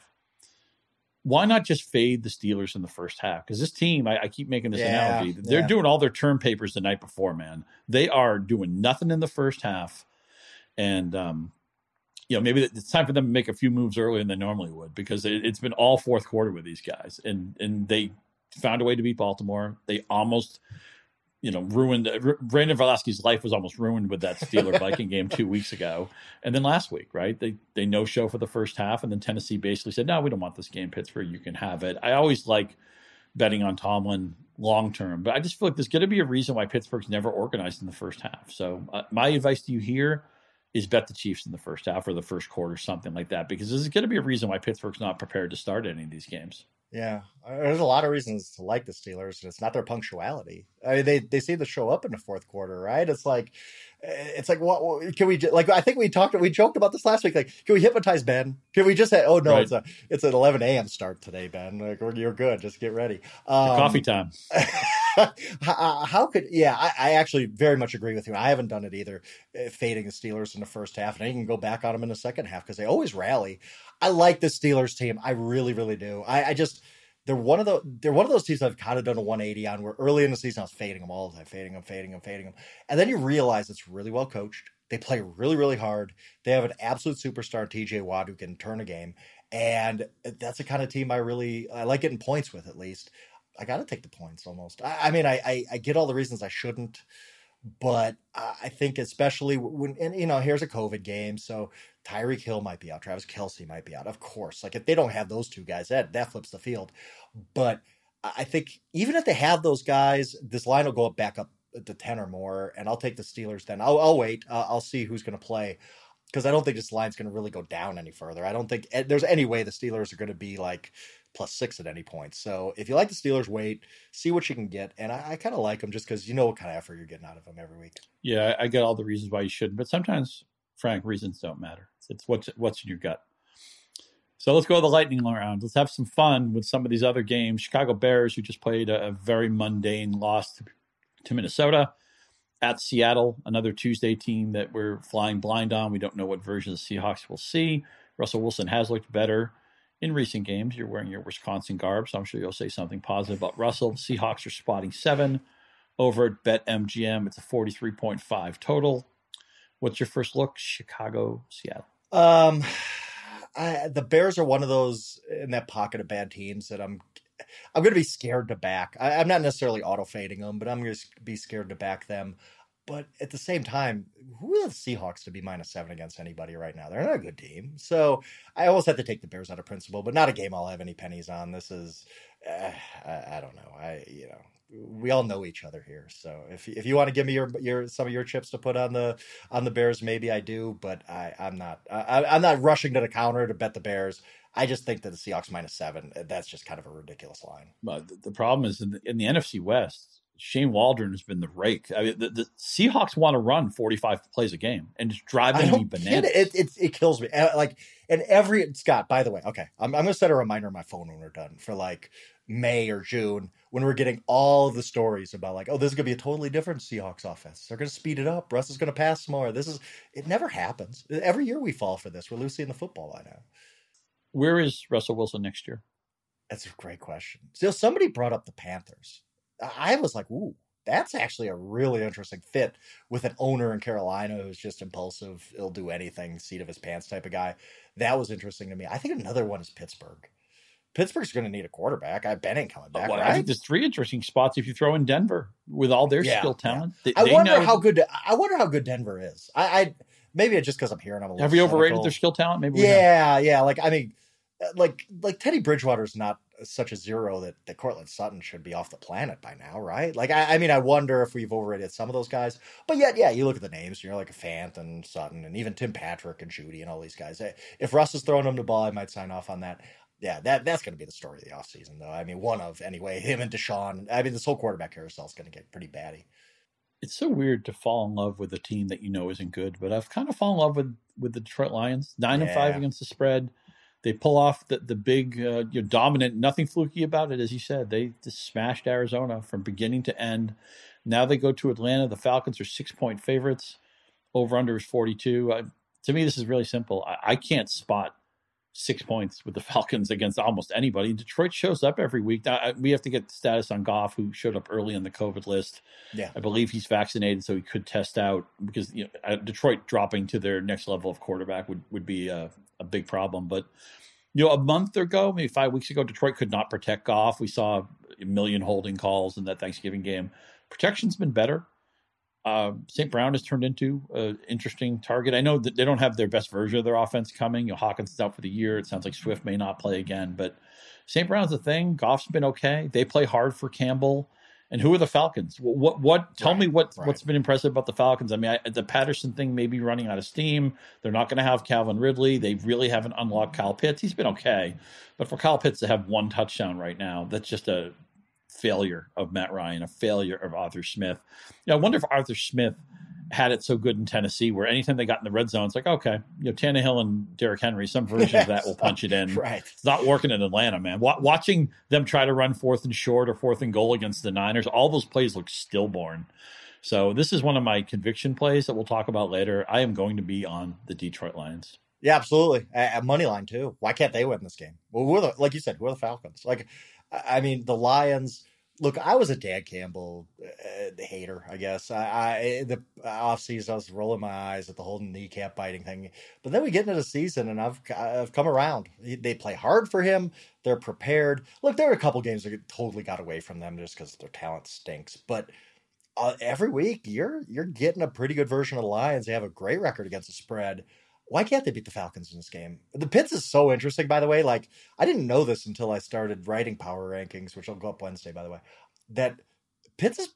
why not just fade the Steelers in the first half? Because this team, I, I, keep making this yeah, analogy, they're yeah. doing all their term papers the night before, man. They are doing nothing in the first half. And, um, you know, maybe it's time for them to make a few moves earlier than they normally would because it, it's been all fourth quarter with these guys. And, and they found a way to beat Baltimore. They almost, you know, ruined Brandon Velasquez's life was almost ruined with that Steeler Viking game two weeks ago, and then last week, right? They they no show for the first half, and then Tennessee basically said, "No, we don't want this game, Pittsburgh. You can have it." I always like betting on Tomlin long term, but I just feel like there's going to be a reason why Pittsburgh's never organized in the first half. So uh, my advice to you here is bet the Chiefs in the first half or the first quarter, something like that, because there's going to be a reason why Pittsburgh's not prepared to start any of these games. Yeah, there's a lot of reasons to like the Steelers, and it's not their punctuality. I mean, they they seem to show up in the fourth quarter, right? It's like, it's like, what can we like? I think we talked, we joked about this last week. Like, can we hypnotize Ben? Can we just say, oh no, right. it's a it's an 11 a.m. start today, Ben. Like, you're good. Just get ready. Um, coffee time. how, how, could yeah? I, I, actually very much agree with you. I haven't done it either, uh, fading the Steelers in the first half, and I can go back on them in the second half because they always rally. I like the Steelers team. I really, really do. I, I just they're one of the they're one of those teams I've kind of done a 180 on. Where early in the season I was fading them all the time, fading them, fading them, fading them, and then you realize it's really well coached. They play really, really hard. They have an absolute superstar, TJ Watt, who can turn a game, and that's the kind of team I really I like getting points with. At least I got to take the points almost. I, I mean, I, I I get all the reasons I shouldn't but I think especially when and you know here's a COVID game, so Tyreek Hill might be out, Travis Kelce might be out, of course. Like if they don't have those two guys, that that flips the field. But I think even if they have those guys, this line will go up back up to ten or more, and I'll take the Steelers. Then I'll, I'll wait. Uh, I'll see who's going to play. because I don't think this line's going to really go down any further. I don't think eh, there's any way the Steelers are going to be like plus six at any point. So if you like the Steelers, wait, see what you can get. And I, I kind of like them just because you know what kind of effort you're getting out of them every week. Yeah, I get all the reasons why you shouldn't, but sometimes, Frank, reasons don't matter. It's what's what's in your gut. So let's go to the lightning round. Let's have some fun with some of these other games. Chicago Bears, who just played a, a very mundane loss to, to Minnesota at Seattle, another Tuesday team that we're flying blind on. We don't know what version of the Seahawks we'll see. Russell Wilson has looked better in recent games. You're wearing your Wisconsin garb, so I'm sure you'll say something positive about Russell. The Seahawks are spotting seven over at BetMGM. It's a 43.5 total. What's your first look? Chicago, Seattle. Um, I, the Bears are one of those in that pocket of bad teams that I'm I'm going to be scared to back. I, am not necessarily auto fading them, but I'm going to be scared to back them. But at the same time, who are the Seahawks to be minus seven against anybody right now? They're not a good team. So I always have to take the Bears out of principle, but not a game I'll have any pennies on. This is, uh, I, I, don't know. I, you know, we all know each other here. So if if you want to give me your your some of your chips to put on the on the Bears, maybe I do, but I I'm not I, I'm not rushing to the counter to bet the Bears. I just think that the Seahawks minus seven, that's just kind of a ridiculous line. But the problem is in the, in the NFC West, Shane Waldron has been the rake. I mean, the, the Seahawks want to run 45 plays a game and it's driving me bananas. It. It, it, it, kills me. Like, and every, Scott, by the way, okay, I'm, I'm going to set a reminder on my phone when we're done for like May or June when we're getting all the stories about like, oh, this is going to be a totally different Seahawks offense. They're going to speed it up. Russ is going to pass more. This is, it never happens. Every year we fall for this. We're losing the football by now. Where is Russell Wilson next year? That's a great question. So somebody brought up the Panthers. I was like, ooh, that's actually a really interesting fit with an owner in Carolina who's just impulsive, he'll do anything, seat of his pants type of guy. That was interesting to me. I think another one is Pittsburgh. Pittsburgh's going to need a quarterback. I bet ain't coming back. Well, right? I think there's three interesting spots if you throw in Denver with all their yeah, skill talent. Yeah. They, I wonder know... how good. I wonder how good Denver is. I, I maybe it's just because I'm hearing them. Have we overrated their skill talent? Maybe. yeah, yeah. Like I mean, uh, like like Teddy Bridgewater's not such a zero that that Courtland Sutton should be off the planet by now, right? Like I, I mean, I wonder if we've overrated some of those guys, but yet, yeah, you look at the names, you're like a Fant and Sutton, and even Tim Patrick and Jeudy and all these guys. Eh, if Russ is throwing them the ball, I might sign off on that. Yeah, that that's going to be the story of the offseason, though. I mean, one of anyway, him and Deshaun. I mean, this whole quarterback carousel is going to get pretty batty. It's so weird to fall in love with a team that you know isn't good, but I've kind of fallen in love with with the Detroit Lions. Nine yeah. and five against the spread they pull off the the big uh, you know, dominant, nothing fluky about it, as you said. They just smashed Arizona from beginning to end. Now they go to Atlanta. The Falcons are six point favorites. Over under is forty two. Uh, to me, this is really simple. I, I can't spot six points with the Falcons against almost anybody. Detroit shows up every week. Now, we have to get the status on Goff, who showed up early on the COVID list. Yeah, I believe he's vaccinated, so he could test out because you know, uh, Detroit dropping to their next level of quarterback would would be a, a big problem. But you know, a month ago, maybe five weeks ago, Detroit could not protect Goff. We saw a million holding calls in that Thanksgiving game. Protection's been better. Uh, St. Brown has turned into an interesting target. I know that they don't have their best version of their offense coming. You know, Hawkins is out for the year. It sounds like Swift may not play again, but St. Brown's a thing. Goff's been okay. They play hard for Campbell. And who are the Falcons? What? What? what tell right, me what right. what's been impressive about the Falcons. I mean, I, the Patterson thing may be running out of steam. They're not going to have Calvin Ridley. They really haven't unlocked Kyle Pitts. He's been okay, but for Kyle Pitts to have one touchdown right now, that's just a failure of Matt Ryan, a failure of Arthur Smith. You know, I wonder if Arthur Smith had it so good in Tennessee, where anytime they got in the red zone, it's like, okay, you know, Tannehill and Derrick Henry, some version of that will punch it in. right. It's not working in Atlanta, man. W- watching them try to run fourth and short or fourth and goal against the Niners, all those plays look stillborn. So this is one of my conviction plays that we'll talk about later. I am going to be on the Detroit Lions. Yeah, absolutely. At money line too. Why can't they win this game? Well, we're the, like you said, we're the Falcons. Like, I mean, the Lions look, I was a Dan Campbell uh, hater, I guess. I, I the off season, I was rolling my eyes at the whole kneecap biting thing. But then we get into the season, and I've I've come around. They play hard for him. They're prepared. Look, there are a couple games that totally got away from them just because their talent stinks. But uh, every week, you're you're getting a pretty good version of the Lions. They have a great record against the spread why can't they beat the Falcons in this game? The Pitts is so interesting, by the way. Like, I didn't know this until I started writing power rankings, which will go up Wednesday, by the way. That Pitts is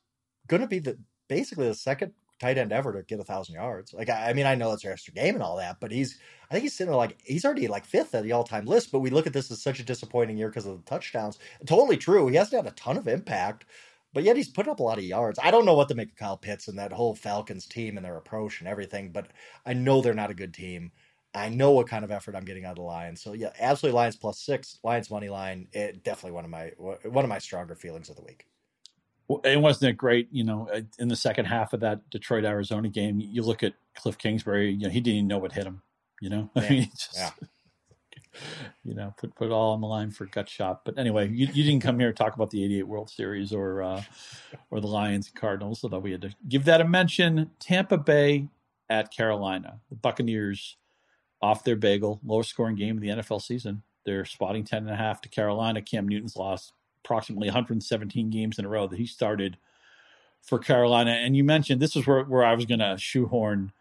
going to be the basically the second tight end ever to get a thousand yards. Like, I, I mean, I know it's an extra game and all that, but he's, I think he's sitting like he's already like fifth at the all time list. But we look at this as such a disappointing year because of the touchdowns. Totally true. He hasn't had a ton of impact, but yet he's put up a lot of yards. I don't know what to make of Kyle Pitts and that whole Falcons team and their approach and everything, but I know they're not a good team. I know what kind of effort I'm getting out of the Lions. So yeah, absolutely Lions plus six, Lions money line. It definitely one of my one of my stronger feelings of the week. Well, and wasn't it great? You know, uh, in the second half of that Detroit Arizona game, you look at Cliff Kingsbury. You know, he didn't even know what hit him. You know, yeah. I mean, just, yeah. you know, put put it all on the line for gut shot. But anyway, you, you didn't come here to talk about the '88 World Series or uh, or the Lions and Cardinals, so that we had to give that a mention. Tampa Bay at Carolina, the Buccaneers off their bagel, lowest scoring game of the NFL season. They're spotting 10 and a half to Carolina. Cam Newton's lost approximately 117 games in a row that he started for Carolina. And you mentioned this is where, where I was going to shoehorn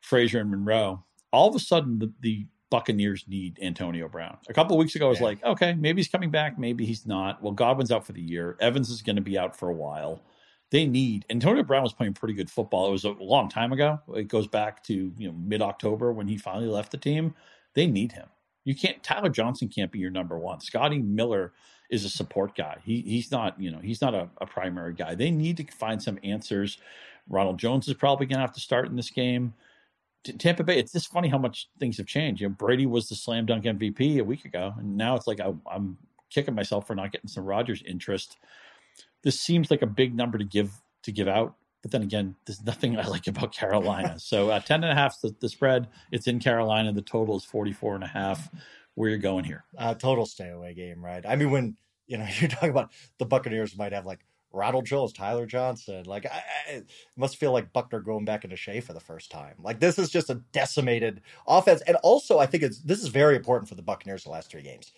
Frazier and Monroe. All of a sudden, the, the Buccaneers need Antonio Brown. A couple weeks ago, I was yeah. like, okay, maybe he's coming back, maybe he's not. Well, Godwin's out for the year. Evans is going to be out for a while. They need Antonio Brown was playing pretty good football. It was a long time ago. It goes back to you know mid October when he finally left the team. They need him. You can't. Tyler Johnson can't be your number one. Scotty Miller is a support guy. He he's not you know he's not a, a primary guy. They need to find some answers. Ronald Jones is probably going to have to start in this game. Tampa Bay, it's just funny how much things have changed. You know, Brady was the slam dunk MVP a week ago, and now it's like I, am kicking myself for not getting some Rodgers interest. This seems like a big number to give to give out, but then again, there's nothing I like about Carolina. so uh, ten and a half the, the spread. It's in Carolina. The total is 44 and a half where you're going here. Uh, total stay away game, right? I mean, when you know you're talking about the Buccaneers might have like Ronald Jones, Tyler Johnson, like I, I must feel like Buckner going back into Shea for the first time. Like this is just a decimated offense, and also I think it's this is very important for the Buccaneers the last three games.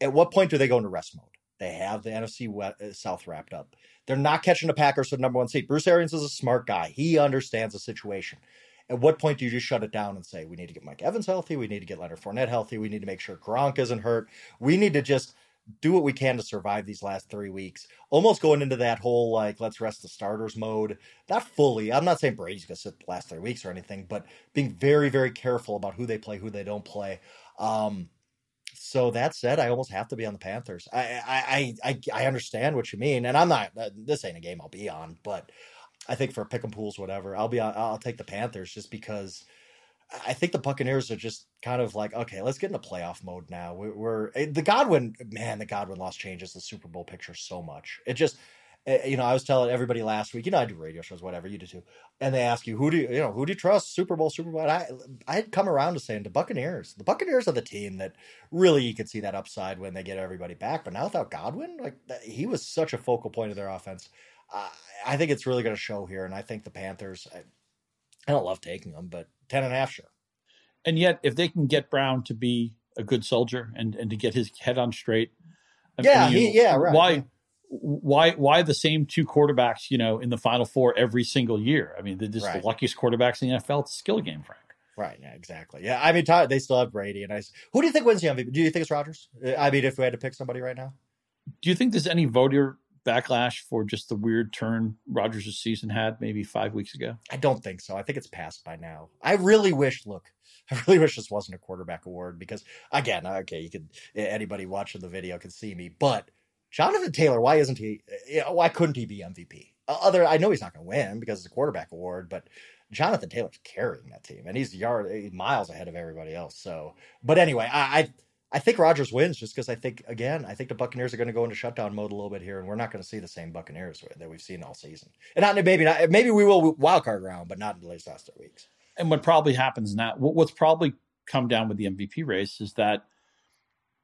At what point do they go into rest mode? They have the NFC uh, South wrapped up. They're not catching the Packers for the number one seed. Bruce Arians is a smart guy. He understands the situation. At what point do you just shut it down and say, we need to get Mike Evans healthy? We need to get Leonard Fournette healthy. We need to make sure Gronk isn't hurt. We need to just do what we can to survive these last three weeks. Almost going into that whole, like, let's rest the starters mode. Not fully. I'm not saying Brady's to sit the last three weeks or anything, but being very, very careful about who they play, who they don't play. Um, so that said, I almost have to be on the Panthers. I I I I understand what you mean, and I'm not. Uh, this ain't a game I'll be on, but I think for pick and pools, whatever, I'll be. I'll take the Panthers just because I think the Buccaneers are just kind of like, okay, let's get into playoff mode now. We're, we're eh, the Godwin man. The Godwin loss changes the Super Bowl picture so much. It just eh, you know, I was telling everybody last week, you know, I do radio shows, whatever you do too, and they ask you who do you, you know, who do you trust? Super Bowl, Super Bowl. And I I had come around to saying the Buccaneers. The Buccaneers are the team that really you could see that upside when they get everybody back. But now without Godwin, like he was such a focal point of their offense. Uh, I think it's really going to show here, and I think the Panthers. I, I don't love taking them, but ten and a half, sure. And yet, if they can get Brown to be a good soldier and and to get his head on straight, yeah, he, yeah, right. Why? Why? Why the same two quarterbacks? You know, in the Final Four every single year. I mean, they're just right. the luckiest quarterbacks in the NFL. It's a skill game, Frank. Right. Yeah. Exactly. Yeah. I mean, they still have Brady, and I. Who do you think wins the MVP? Do you think it's Rodgers? Uh, I mean, if we had to pick somebody right now, do you think there's any voter backlash for just the weird turn Rodgers' season had maybe five weeks ago? I don't think so. I think it's passed by now. I really wish, look, I really wish this wasn't a quarterback award because, again, okay, you could, anybody watching the video can see me, but Jonathan Taylor, why isn't he, eh, eh, why couldn't he be MVP? Other, I know he's not going to win because it's a quarterback award, but Jonathan Taylor's carrying that team and he's yard eh, miles ahead of everybody else. So, but anyway, I, I I think Rodgers wins just because I think again I think the Buccaneers are going to go into shutdown mode a little bit here, and we're not going to see the same Buccaneers that we've seen all season. And not maybe not maybe we will wild card round, but not in the last three weeks. And what probably happens now, what's probably come down with the MVP race is that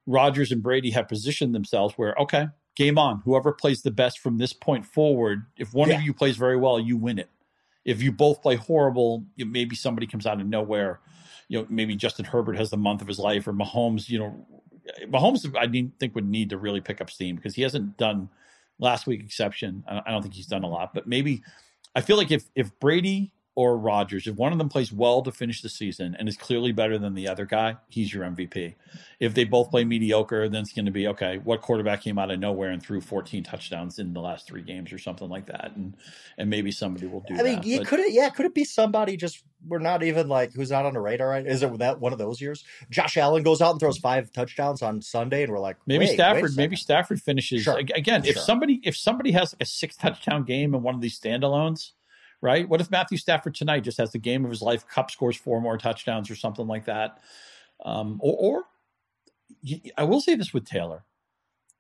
Rodgers and Brady have positioned themselves where okay, game on. Whoever plays the best from this point forward, if one yeah. of you plays very well, you win it. If you both play horrible, maybe somebody comes out of nowhere you know, maybe Justin Herbert has the month of his life, or Mahomes, you know, Mahomes, I didn't think would need to really pick up steam because he hasn't done last week exception. I don't think he's done a lot, but maybe I feel like if if Brady or Rodgers, if one of them plays well to finish the season and is clearly better than the other guy, he's your MVP. If they both play mediocre, then it's going to be okay. What quarterback came out of nowhere and threw 14 touchdowns in the last three games or something like that, and and maybe somebody will do. That. I mean, that. could it? Yeah, could it be somebody just we're not even like who's not on the radar? Right? Is it that one of those years? Josh Allen goes out and throws five touchdowns on Sunday, and we're like, maybe Stafford. maybe Stafford finishes sure. again. If sure. somebody if somebody has like a six touchdown game in one of these standalones right? What if Matthew Stafford tonight just has the game of his life, Kupp scores four more touchdowns or something like that? Um, or, or I will say this with Taylor.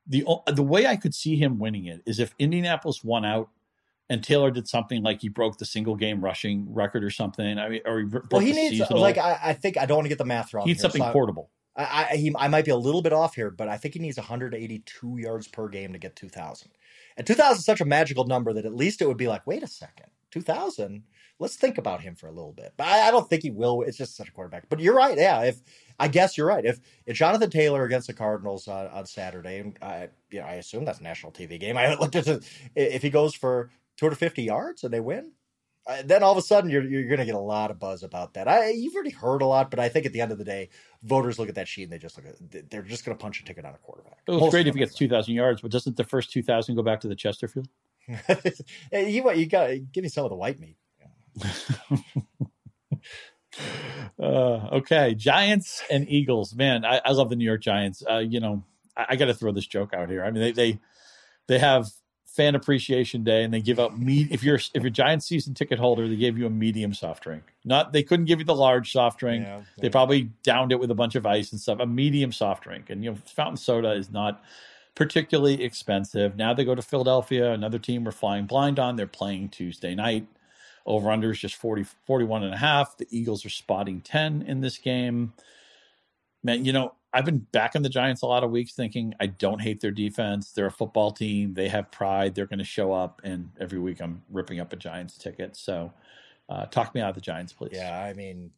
The, the way I could see him winning it is if Indianapolis won out and Taylor did something like he broke the single game rushing record or something. I mean, or he broke well, he the needs seasonal. like I, I think I don't want to get the math wrong. he needs here, something so portable. I, I, he, I might be a little bit off here, but I think he needs 182 yards per game to get 2,000. And 2,000 is such a magical number that at least it would be like, wait a second, 2,000? Let's think about him for a little bit. But I, I don't think he will. It's just such a quarterback. But you're right. Yeah, if I guess you're right. If if Jonathan Taylor against the Cardinals on, on Saturday, and I, you know, I assume that's a national TV game. I looked at if he goes for 250 yards and they win, uh, then all of a sudden you're you're going to get a lot of buzz about that. I you've already heard a lot, but I think at the end of the day, voters look at that sheet and they just look at they're just going to punch a ticket on a quarterback. It was Most great if he gets 2,000 yards, but doesn't the first 2,000 go back to the Chesterfield? you you got give me some of the white meat. Uh, okay, Giants and Eagles. Man, I, I love the New York Giants. Uh, you know, I, I got to throw this joke out here. I mean, they they they have fan appreciation day, and they give out meat. If you're if you're a Giants season ticket holder, they gave you a medium soft drink. Not they couldn't give you the large soft drink. Yeah, They yeah. probably downed it with a bunch of ice and stuff. A medium soft drink, and you know, fountain soda is not particularly expensive. Now they go to Philadelphia, another team we're flying blind on. They're playing Tuesday night. Over under is just 40, 41 and a half. The Eagles are spotting 10 in this game. Man, you know, I've been backing the Giants a lot of weeks thinking I don't hate their defense. They're a football team. They have pride. They're going to show up. And every week I'm ripping up a Giants ticket. So uh, talk me out of the Giants, please. Yeah, I mean,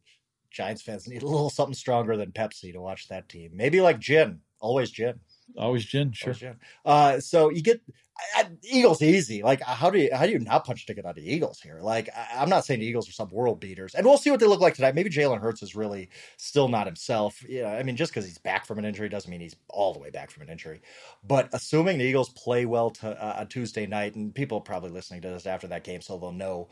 Giants fans need a little something stronger than Pepsi to watch that team. Maybe like gin, always gin. Always gin, sure. Always gin. Uh, so you get I, Eagles easy. Like how do you how do you not punch a ticket out of Eagles here? Like I, I'm not saying the Eagles are some world beaters, and we'll see what they look like tonight. Maybe Jalen Hurts is really still not himself. Yeah, I mean, just because he's back from an injury doesn't mean he's all the way back from an injury. But assuming the Eagles play well to, uh, on Tuesday night, and people are probably listening to this after that game, so they'll know.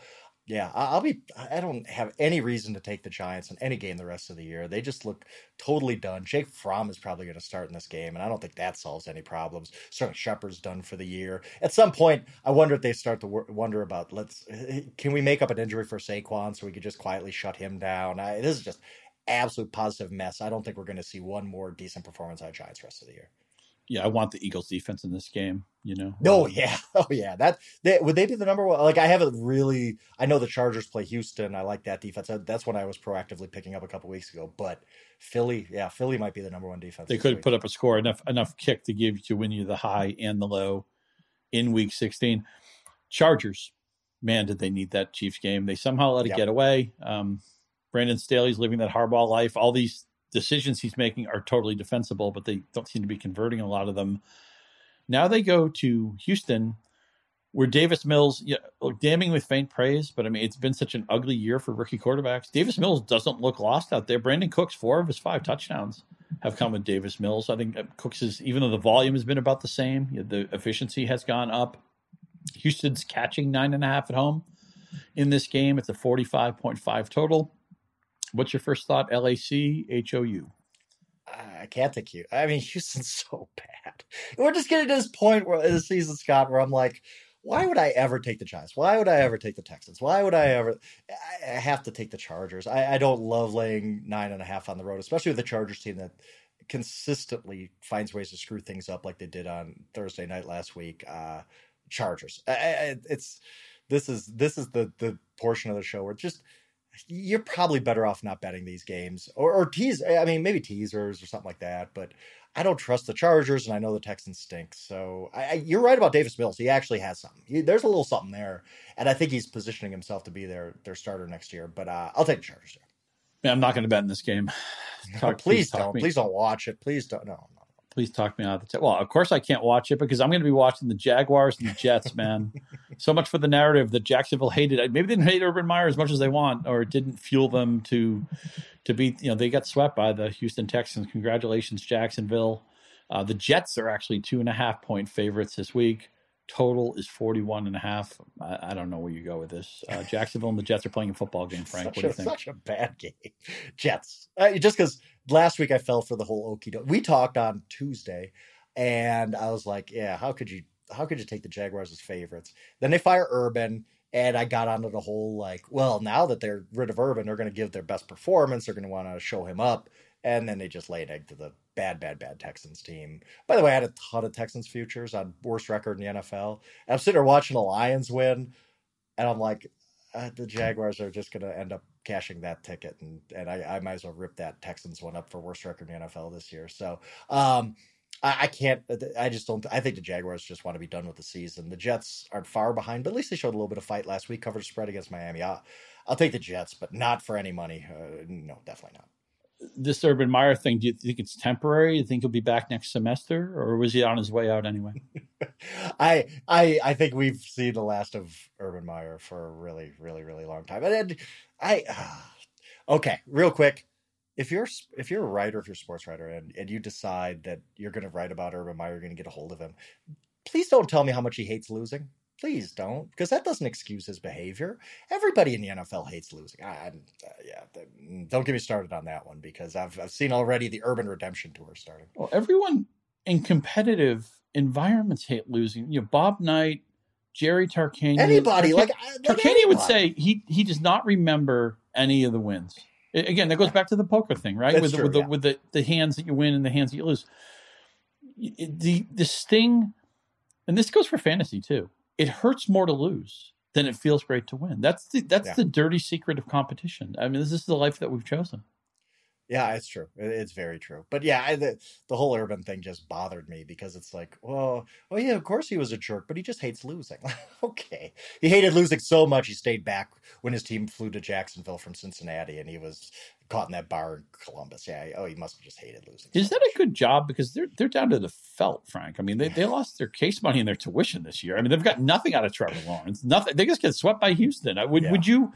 Yeah, I'll be. I don't have any reason to take the Giants in any game the rest of the year. They just look totally done. Jake Fromm is probably going to start in this game, and I don't think that solves any problems. Certainly, Shepard's done for the year. At some point, I wonder if they start to wonder about let's eh, eh, can we make up an injury for Saquon so we could just quietly shut him down. I, this is just absolute positive mess. I don't think we're going to see one more decent performance out of Giants rest of the year. Yeah, I want the Eagles defense in this game, you know. Oh yeah, oh yeah. That they, would they be the number one? Like I haven't really. I know the Chargers play Houston. I like that defense. That's what I was proactively picking up a couple weeks ago. But Philly, yeah, Philly might be the number one defense. They could week. put up a score enough enough kick to give to win you the high and the low in week 16. Chargers, man, did they need that Chiefs game? They somehow let it Yep. get away. Um, Brandon Staley's living that hardball life. All these decisions he's making are totally defensible, but they don't seem to be converting a lot of them. Now they go to Houston, where Davis Mills, yeah, look, damning with faint praise, but I mean, it's been such an ugly year for rookie quarterbacks. Davis Mills doesn't look lost out there. Brandin Cooks, four of his five touchdowns have come with Davis Mills. I think uh, Cooks is, even though the volume has been about the same, the efficiency has gone up. Houston's catching nine and a half at home in this game. It's a 45.5 total. What's your first thought? L A C H O U. I can't think you. I mean, Houston's so bad. We're just getting to this point where the season, Scott, where I'm like, why would I ever take the Giants? Why would I ever take the Texans? Why would I ever? I I have to take the Chargers. I, I don't love laying nine and a half on the road, especially with the Chargers team that consistently finds ways to screw things up, like they did on Thursday night last week. Uh, Chargers. I, I, it's this is this is the the portion of the show where just you're probably better off not betting these games or, or tease. I mean, maybe teasers or something like that. But I don't trust the Chargers, and I know the Texans stink. So I, I, you're right about Davis Mills. He actually has something. He, there's a little something there, and I think he's positioning himself to be their their starter next year. But uh, I'll take the Chargers. I'm not going to bet in this game. No, Talk- please don't. Please don't watch it. Please don't. No, no. Please talk me out of the t- well. Of course, I can't watch it because I'm going to be watching the Jaguars and the Jets. Man, so much for the narrative that Jacksonville hated. Maybe they didn't hate Urban Meyer as much as they want, or it didn't fuel them to to be. You know, they got swept by the Houston Texans. Congratulations, Jacksonville. Uh, the Jets are actually two and a half point favorites this week. Total is 41 and a half. I, I don't know where you go with this. Uh, Jacksonville and the Jets are playing a football game, Frank. Such what do you a, think? Such a bad game. Jets. Uh, just because last week I fell for the whole okie doke. We talked on Tuesday, and I was like, yeah, how could you how could you take the Jaguars as favorites? Then they fire Urban, and I got onto the whole like, well, now that they're rid of Urban, they're going to give their best performance. They're going to want to show him up, and then they just lay an egg to the bad, bad, bad Texans team. By the way, I had a ton of Texans futures on worst record in the NFL. I'm sitting there watching the Lions win, and I'm like, uh, the Jaguars are just going to end up cashing that ticket, and and I, I might as well rip that Texans one up for worst record in the NFL this year. So. um I, I can't. I just don't. I think the Jaguars just want to be done with the season. The Jets aren't far behind, but at least they showed a little bit of fight last week. Covered spread against Miami. I'll, I'll take the Jets, but not for any money. Uh, no, definitely not this Urban Meyer thing, do you think it's temporary? Do you think he'll be back next semester, or was he on his way out anyway? I I I think we've seen the last of Urban Meyer for a really, really, really long time. And I, uh, okay, real quick, if you're if you're a writer, if you're a sports writer, and and you decide that you're going to write about Urban Meyer, you're going to get a hold of him. Please don't tell me how much he hates losing. Please don't, because that doesn't excuse his behavior. Everybody in the NFL hates losing. I, uh, yeah, mm, don't get me started on that one because I've I've seen already the Urban Redemption tour starting. Well, everyone in competitive environments hate losing. You know, Bob Knight, Jerry Tarkanian, anybody like, like Tarkanian would say he he does not remember any of the wins. Again, that goes back to the poker thing, right? That's with true, with the with the, the hands that you win and the hands that you lose. The the sting, and this goes for fantasy too. It hurts more to lose than it feels great to win. That's the that's Yeah. the dirty secret of competition. I mean, this is the life that we've chosen. Yeah, it's true. It's very true. But yeah, I, the the whole Urban thing just bothered me because it's like, well, oh yeah, of course he was a jerk, but he just hates losing. okay, he hated losing so much he stayed back when his team flew to Jacksonville from Cincinnati, and he was caught in that bar in Columbus. Yeah, oh, he must have just hated losing. Is so that a good job? Because they're they're down to the felt, Frank. I mean, they, they lost their case money and their tuition this year. I mean, they've got nothing out of Trevor Lawrence. Nothing. They just get swept by Houston. I would Yeah. would you?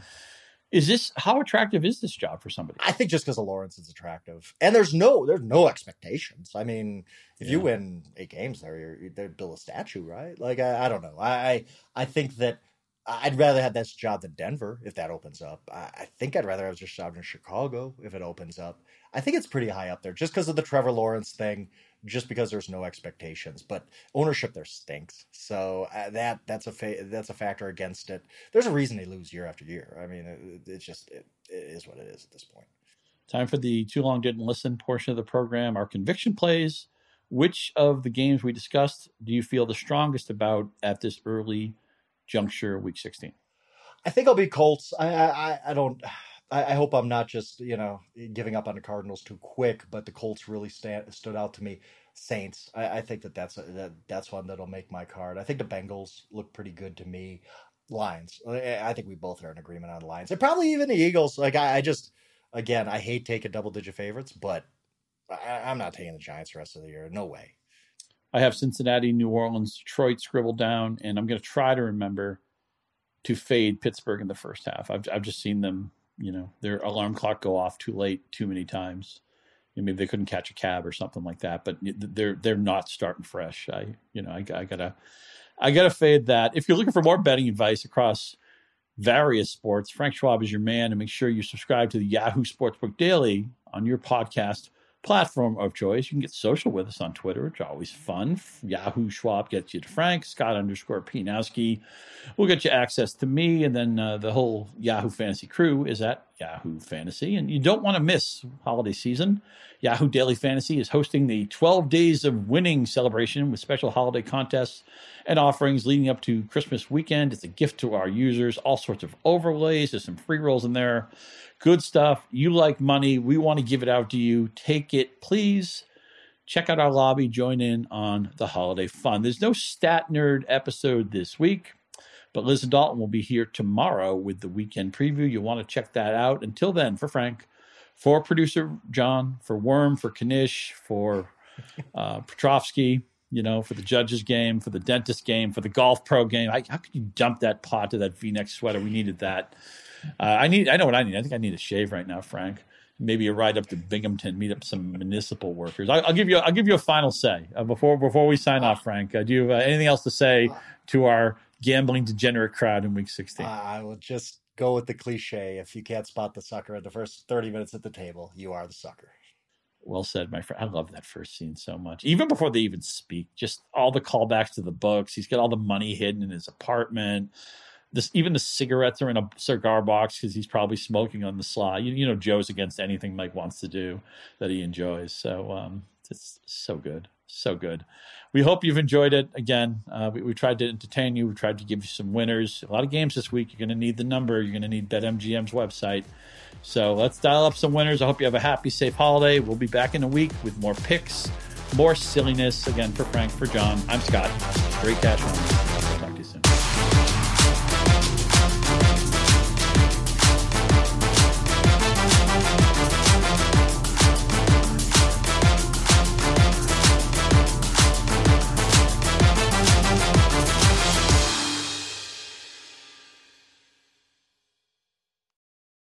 Is this how attractive is this job for somebody? I think just because of Lawrence is attractive, and there's no there's no expectations. I mean, if you win eight games there, you're, they build a statue, right? Like I, I don't know. I, I I think that I'd rather have this job than Denver if that opens up. I, I think I'd rather have this job in Chicago if it opens up. I think it's pretty high up there just because of the Trevor Lawrence thing, just because there's no expectations. But ownership there stinks, so uh, that that's a fa- that's a factor against it. There's a reason they lose year after year. I mean, it, it's just it, it is what it is at this point. Time for the too long didn't listen portion of the program. Our conviction plays. Which of the games we discussed do you feel the strongest about at this early juncture, week sixteen? I think I'll be Colts. I, I- I don't. I, I hope I'm not just you know giving up on the Cardinals too quick, but the Colts really stand, stood out to me. Saints. I, I think that that's a, that that's one that'll make my card. I think the Bengals look pretty good to me. Lions. I think we both are in agreement on the Lions, and probably even the Eagles. Like I, I just again, I hate taking double digit favorites, but I, I'm not taking the Giants the rest of the year. No way. I have Cincinnati, New Orleans, Detroit scribbled down, and I'm going to try to remember to fade Pittsburgh in the first half. I've I've just seen them, you know, their alarm clock go off too late, too many times. Know, maybe they couldn't catch a cab or something like that, but they're they're not starting fresh. I you know I, I gotta I gotta fade that. If you're looking for more betting advice across various sports, Frank Schwab is your man, and make sure you subscribe to the Yahoo Sportsbook Daily on your podcast platform of choice. You can get social with us on Twitter, which is always fun. Yahoo Schwab gets you to Frank, Scott underscore Pianowski. We'll get you access to me, and then uh, the whole Yahoo Fantasy crew is at Yahoo Fantasy. And you don't want to miss holiday season. Yahoo Daily Fantasy is hosting the 12 Days of Winning celebration with special holiday contests and offerings leading up to Christmas weekend. It's a gift to our users, all sorts of overlays. There's some free rolls in there. Good stuff. You like money. We want to give it out to you. Take it, please. Check out our lobby. Join in on the holiday fun. There's no Stat Nerd episode this week, but Liz and Dalton will be here tomorrow with the weekend preview. You'll want to check that out. Until then, for Frank, for producer John, for Worm, for Knish, for uh, Petrovsky, you know, for the judges game, for the dentist game, for the golf pro game. I, how could you dump that pot to that V-neck sweater? We needed that. Uh, I need. I know what I need. I think I need a shave right now, Frank. Maybe a ride up to Binghamton, meet up some municipal workers. I, will give you. I'll give you a final say uh, before before we sign off, Frank. Uh, do you have uh, anything else to say to our gambling degenerate crowd in Week 16? I will just go with the cliche: if you can't spot the sucker at the first thirty minutes at the table, you are the sucker. Well said, my friend. I love that first scene so much. Even before they even speak, just all the callbacks to the books. He's got all the money hidden in his apartment. This even the cigarettes are in a cigar box because he's probably smoking on the sly. You, you, know, Joe's against anything Mike wants to do that he enjoys. So um, it's so good, so good. We hope you've enjoyed it. Again, uh, we, we, tried to entertain you. We tried to give you some winners. A lot of games this week. You're going to need the number. You're going to need BetMGM's website. So let's dial up some winners. I hope you have a happy, safe holiday. We'll be back in a week with more picks, more silliness. Again, for Frank, for John, I'm Scott. Great cash money.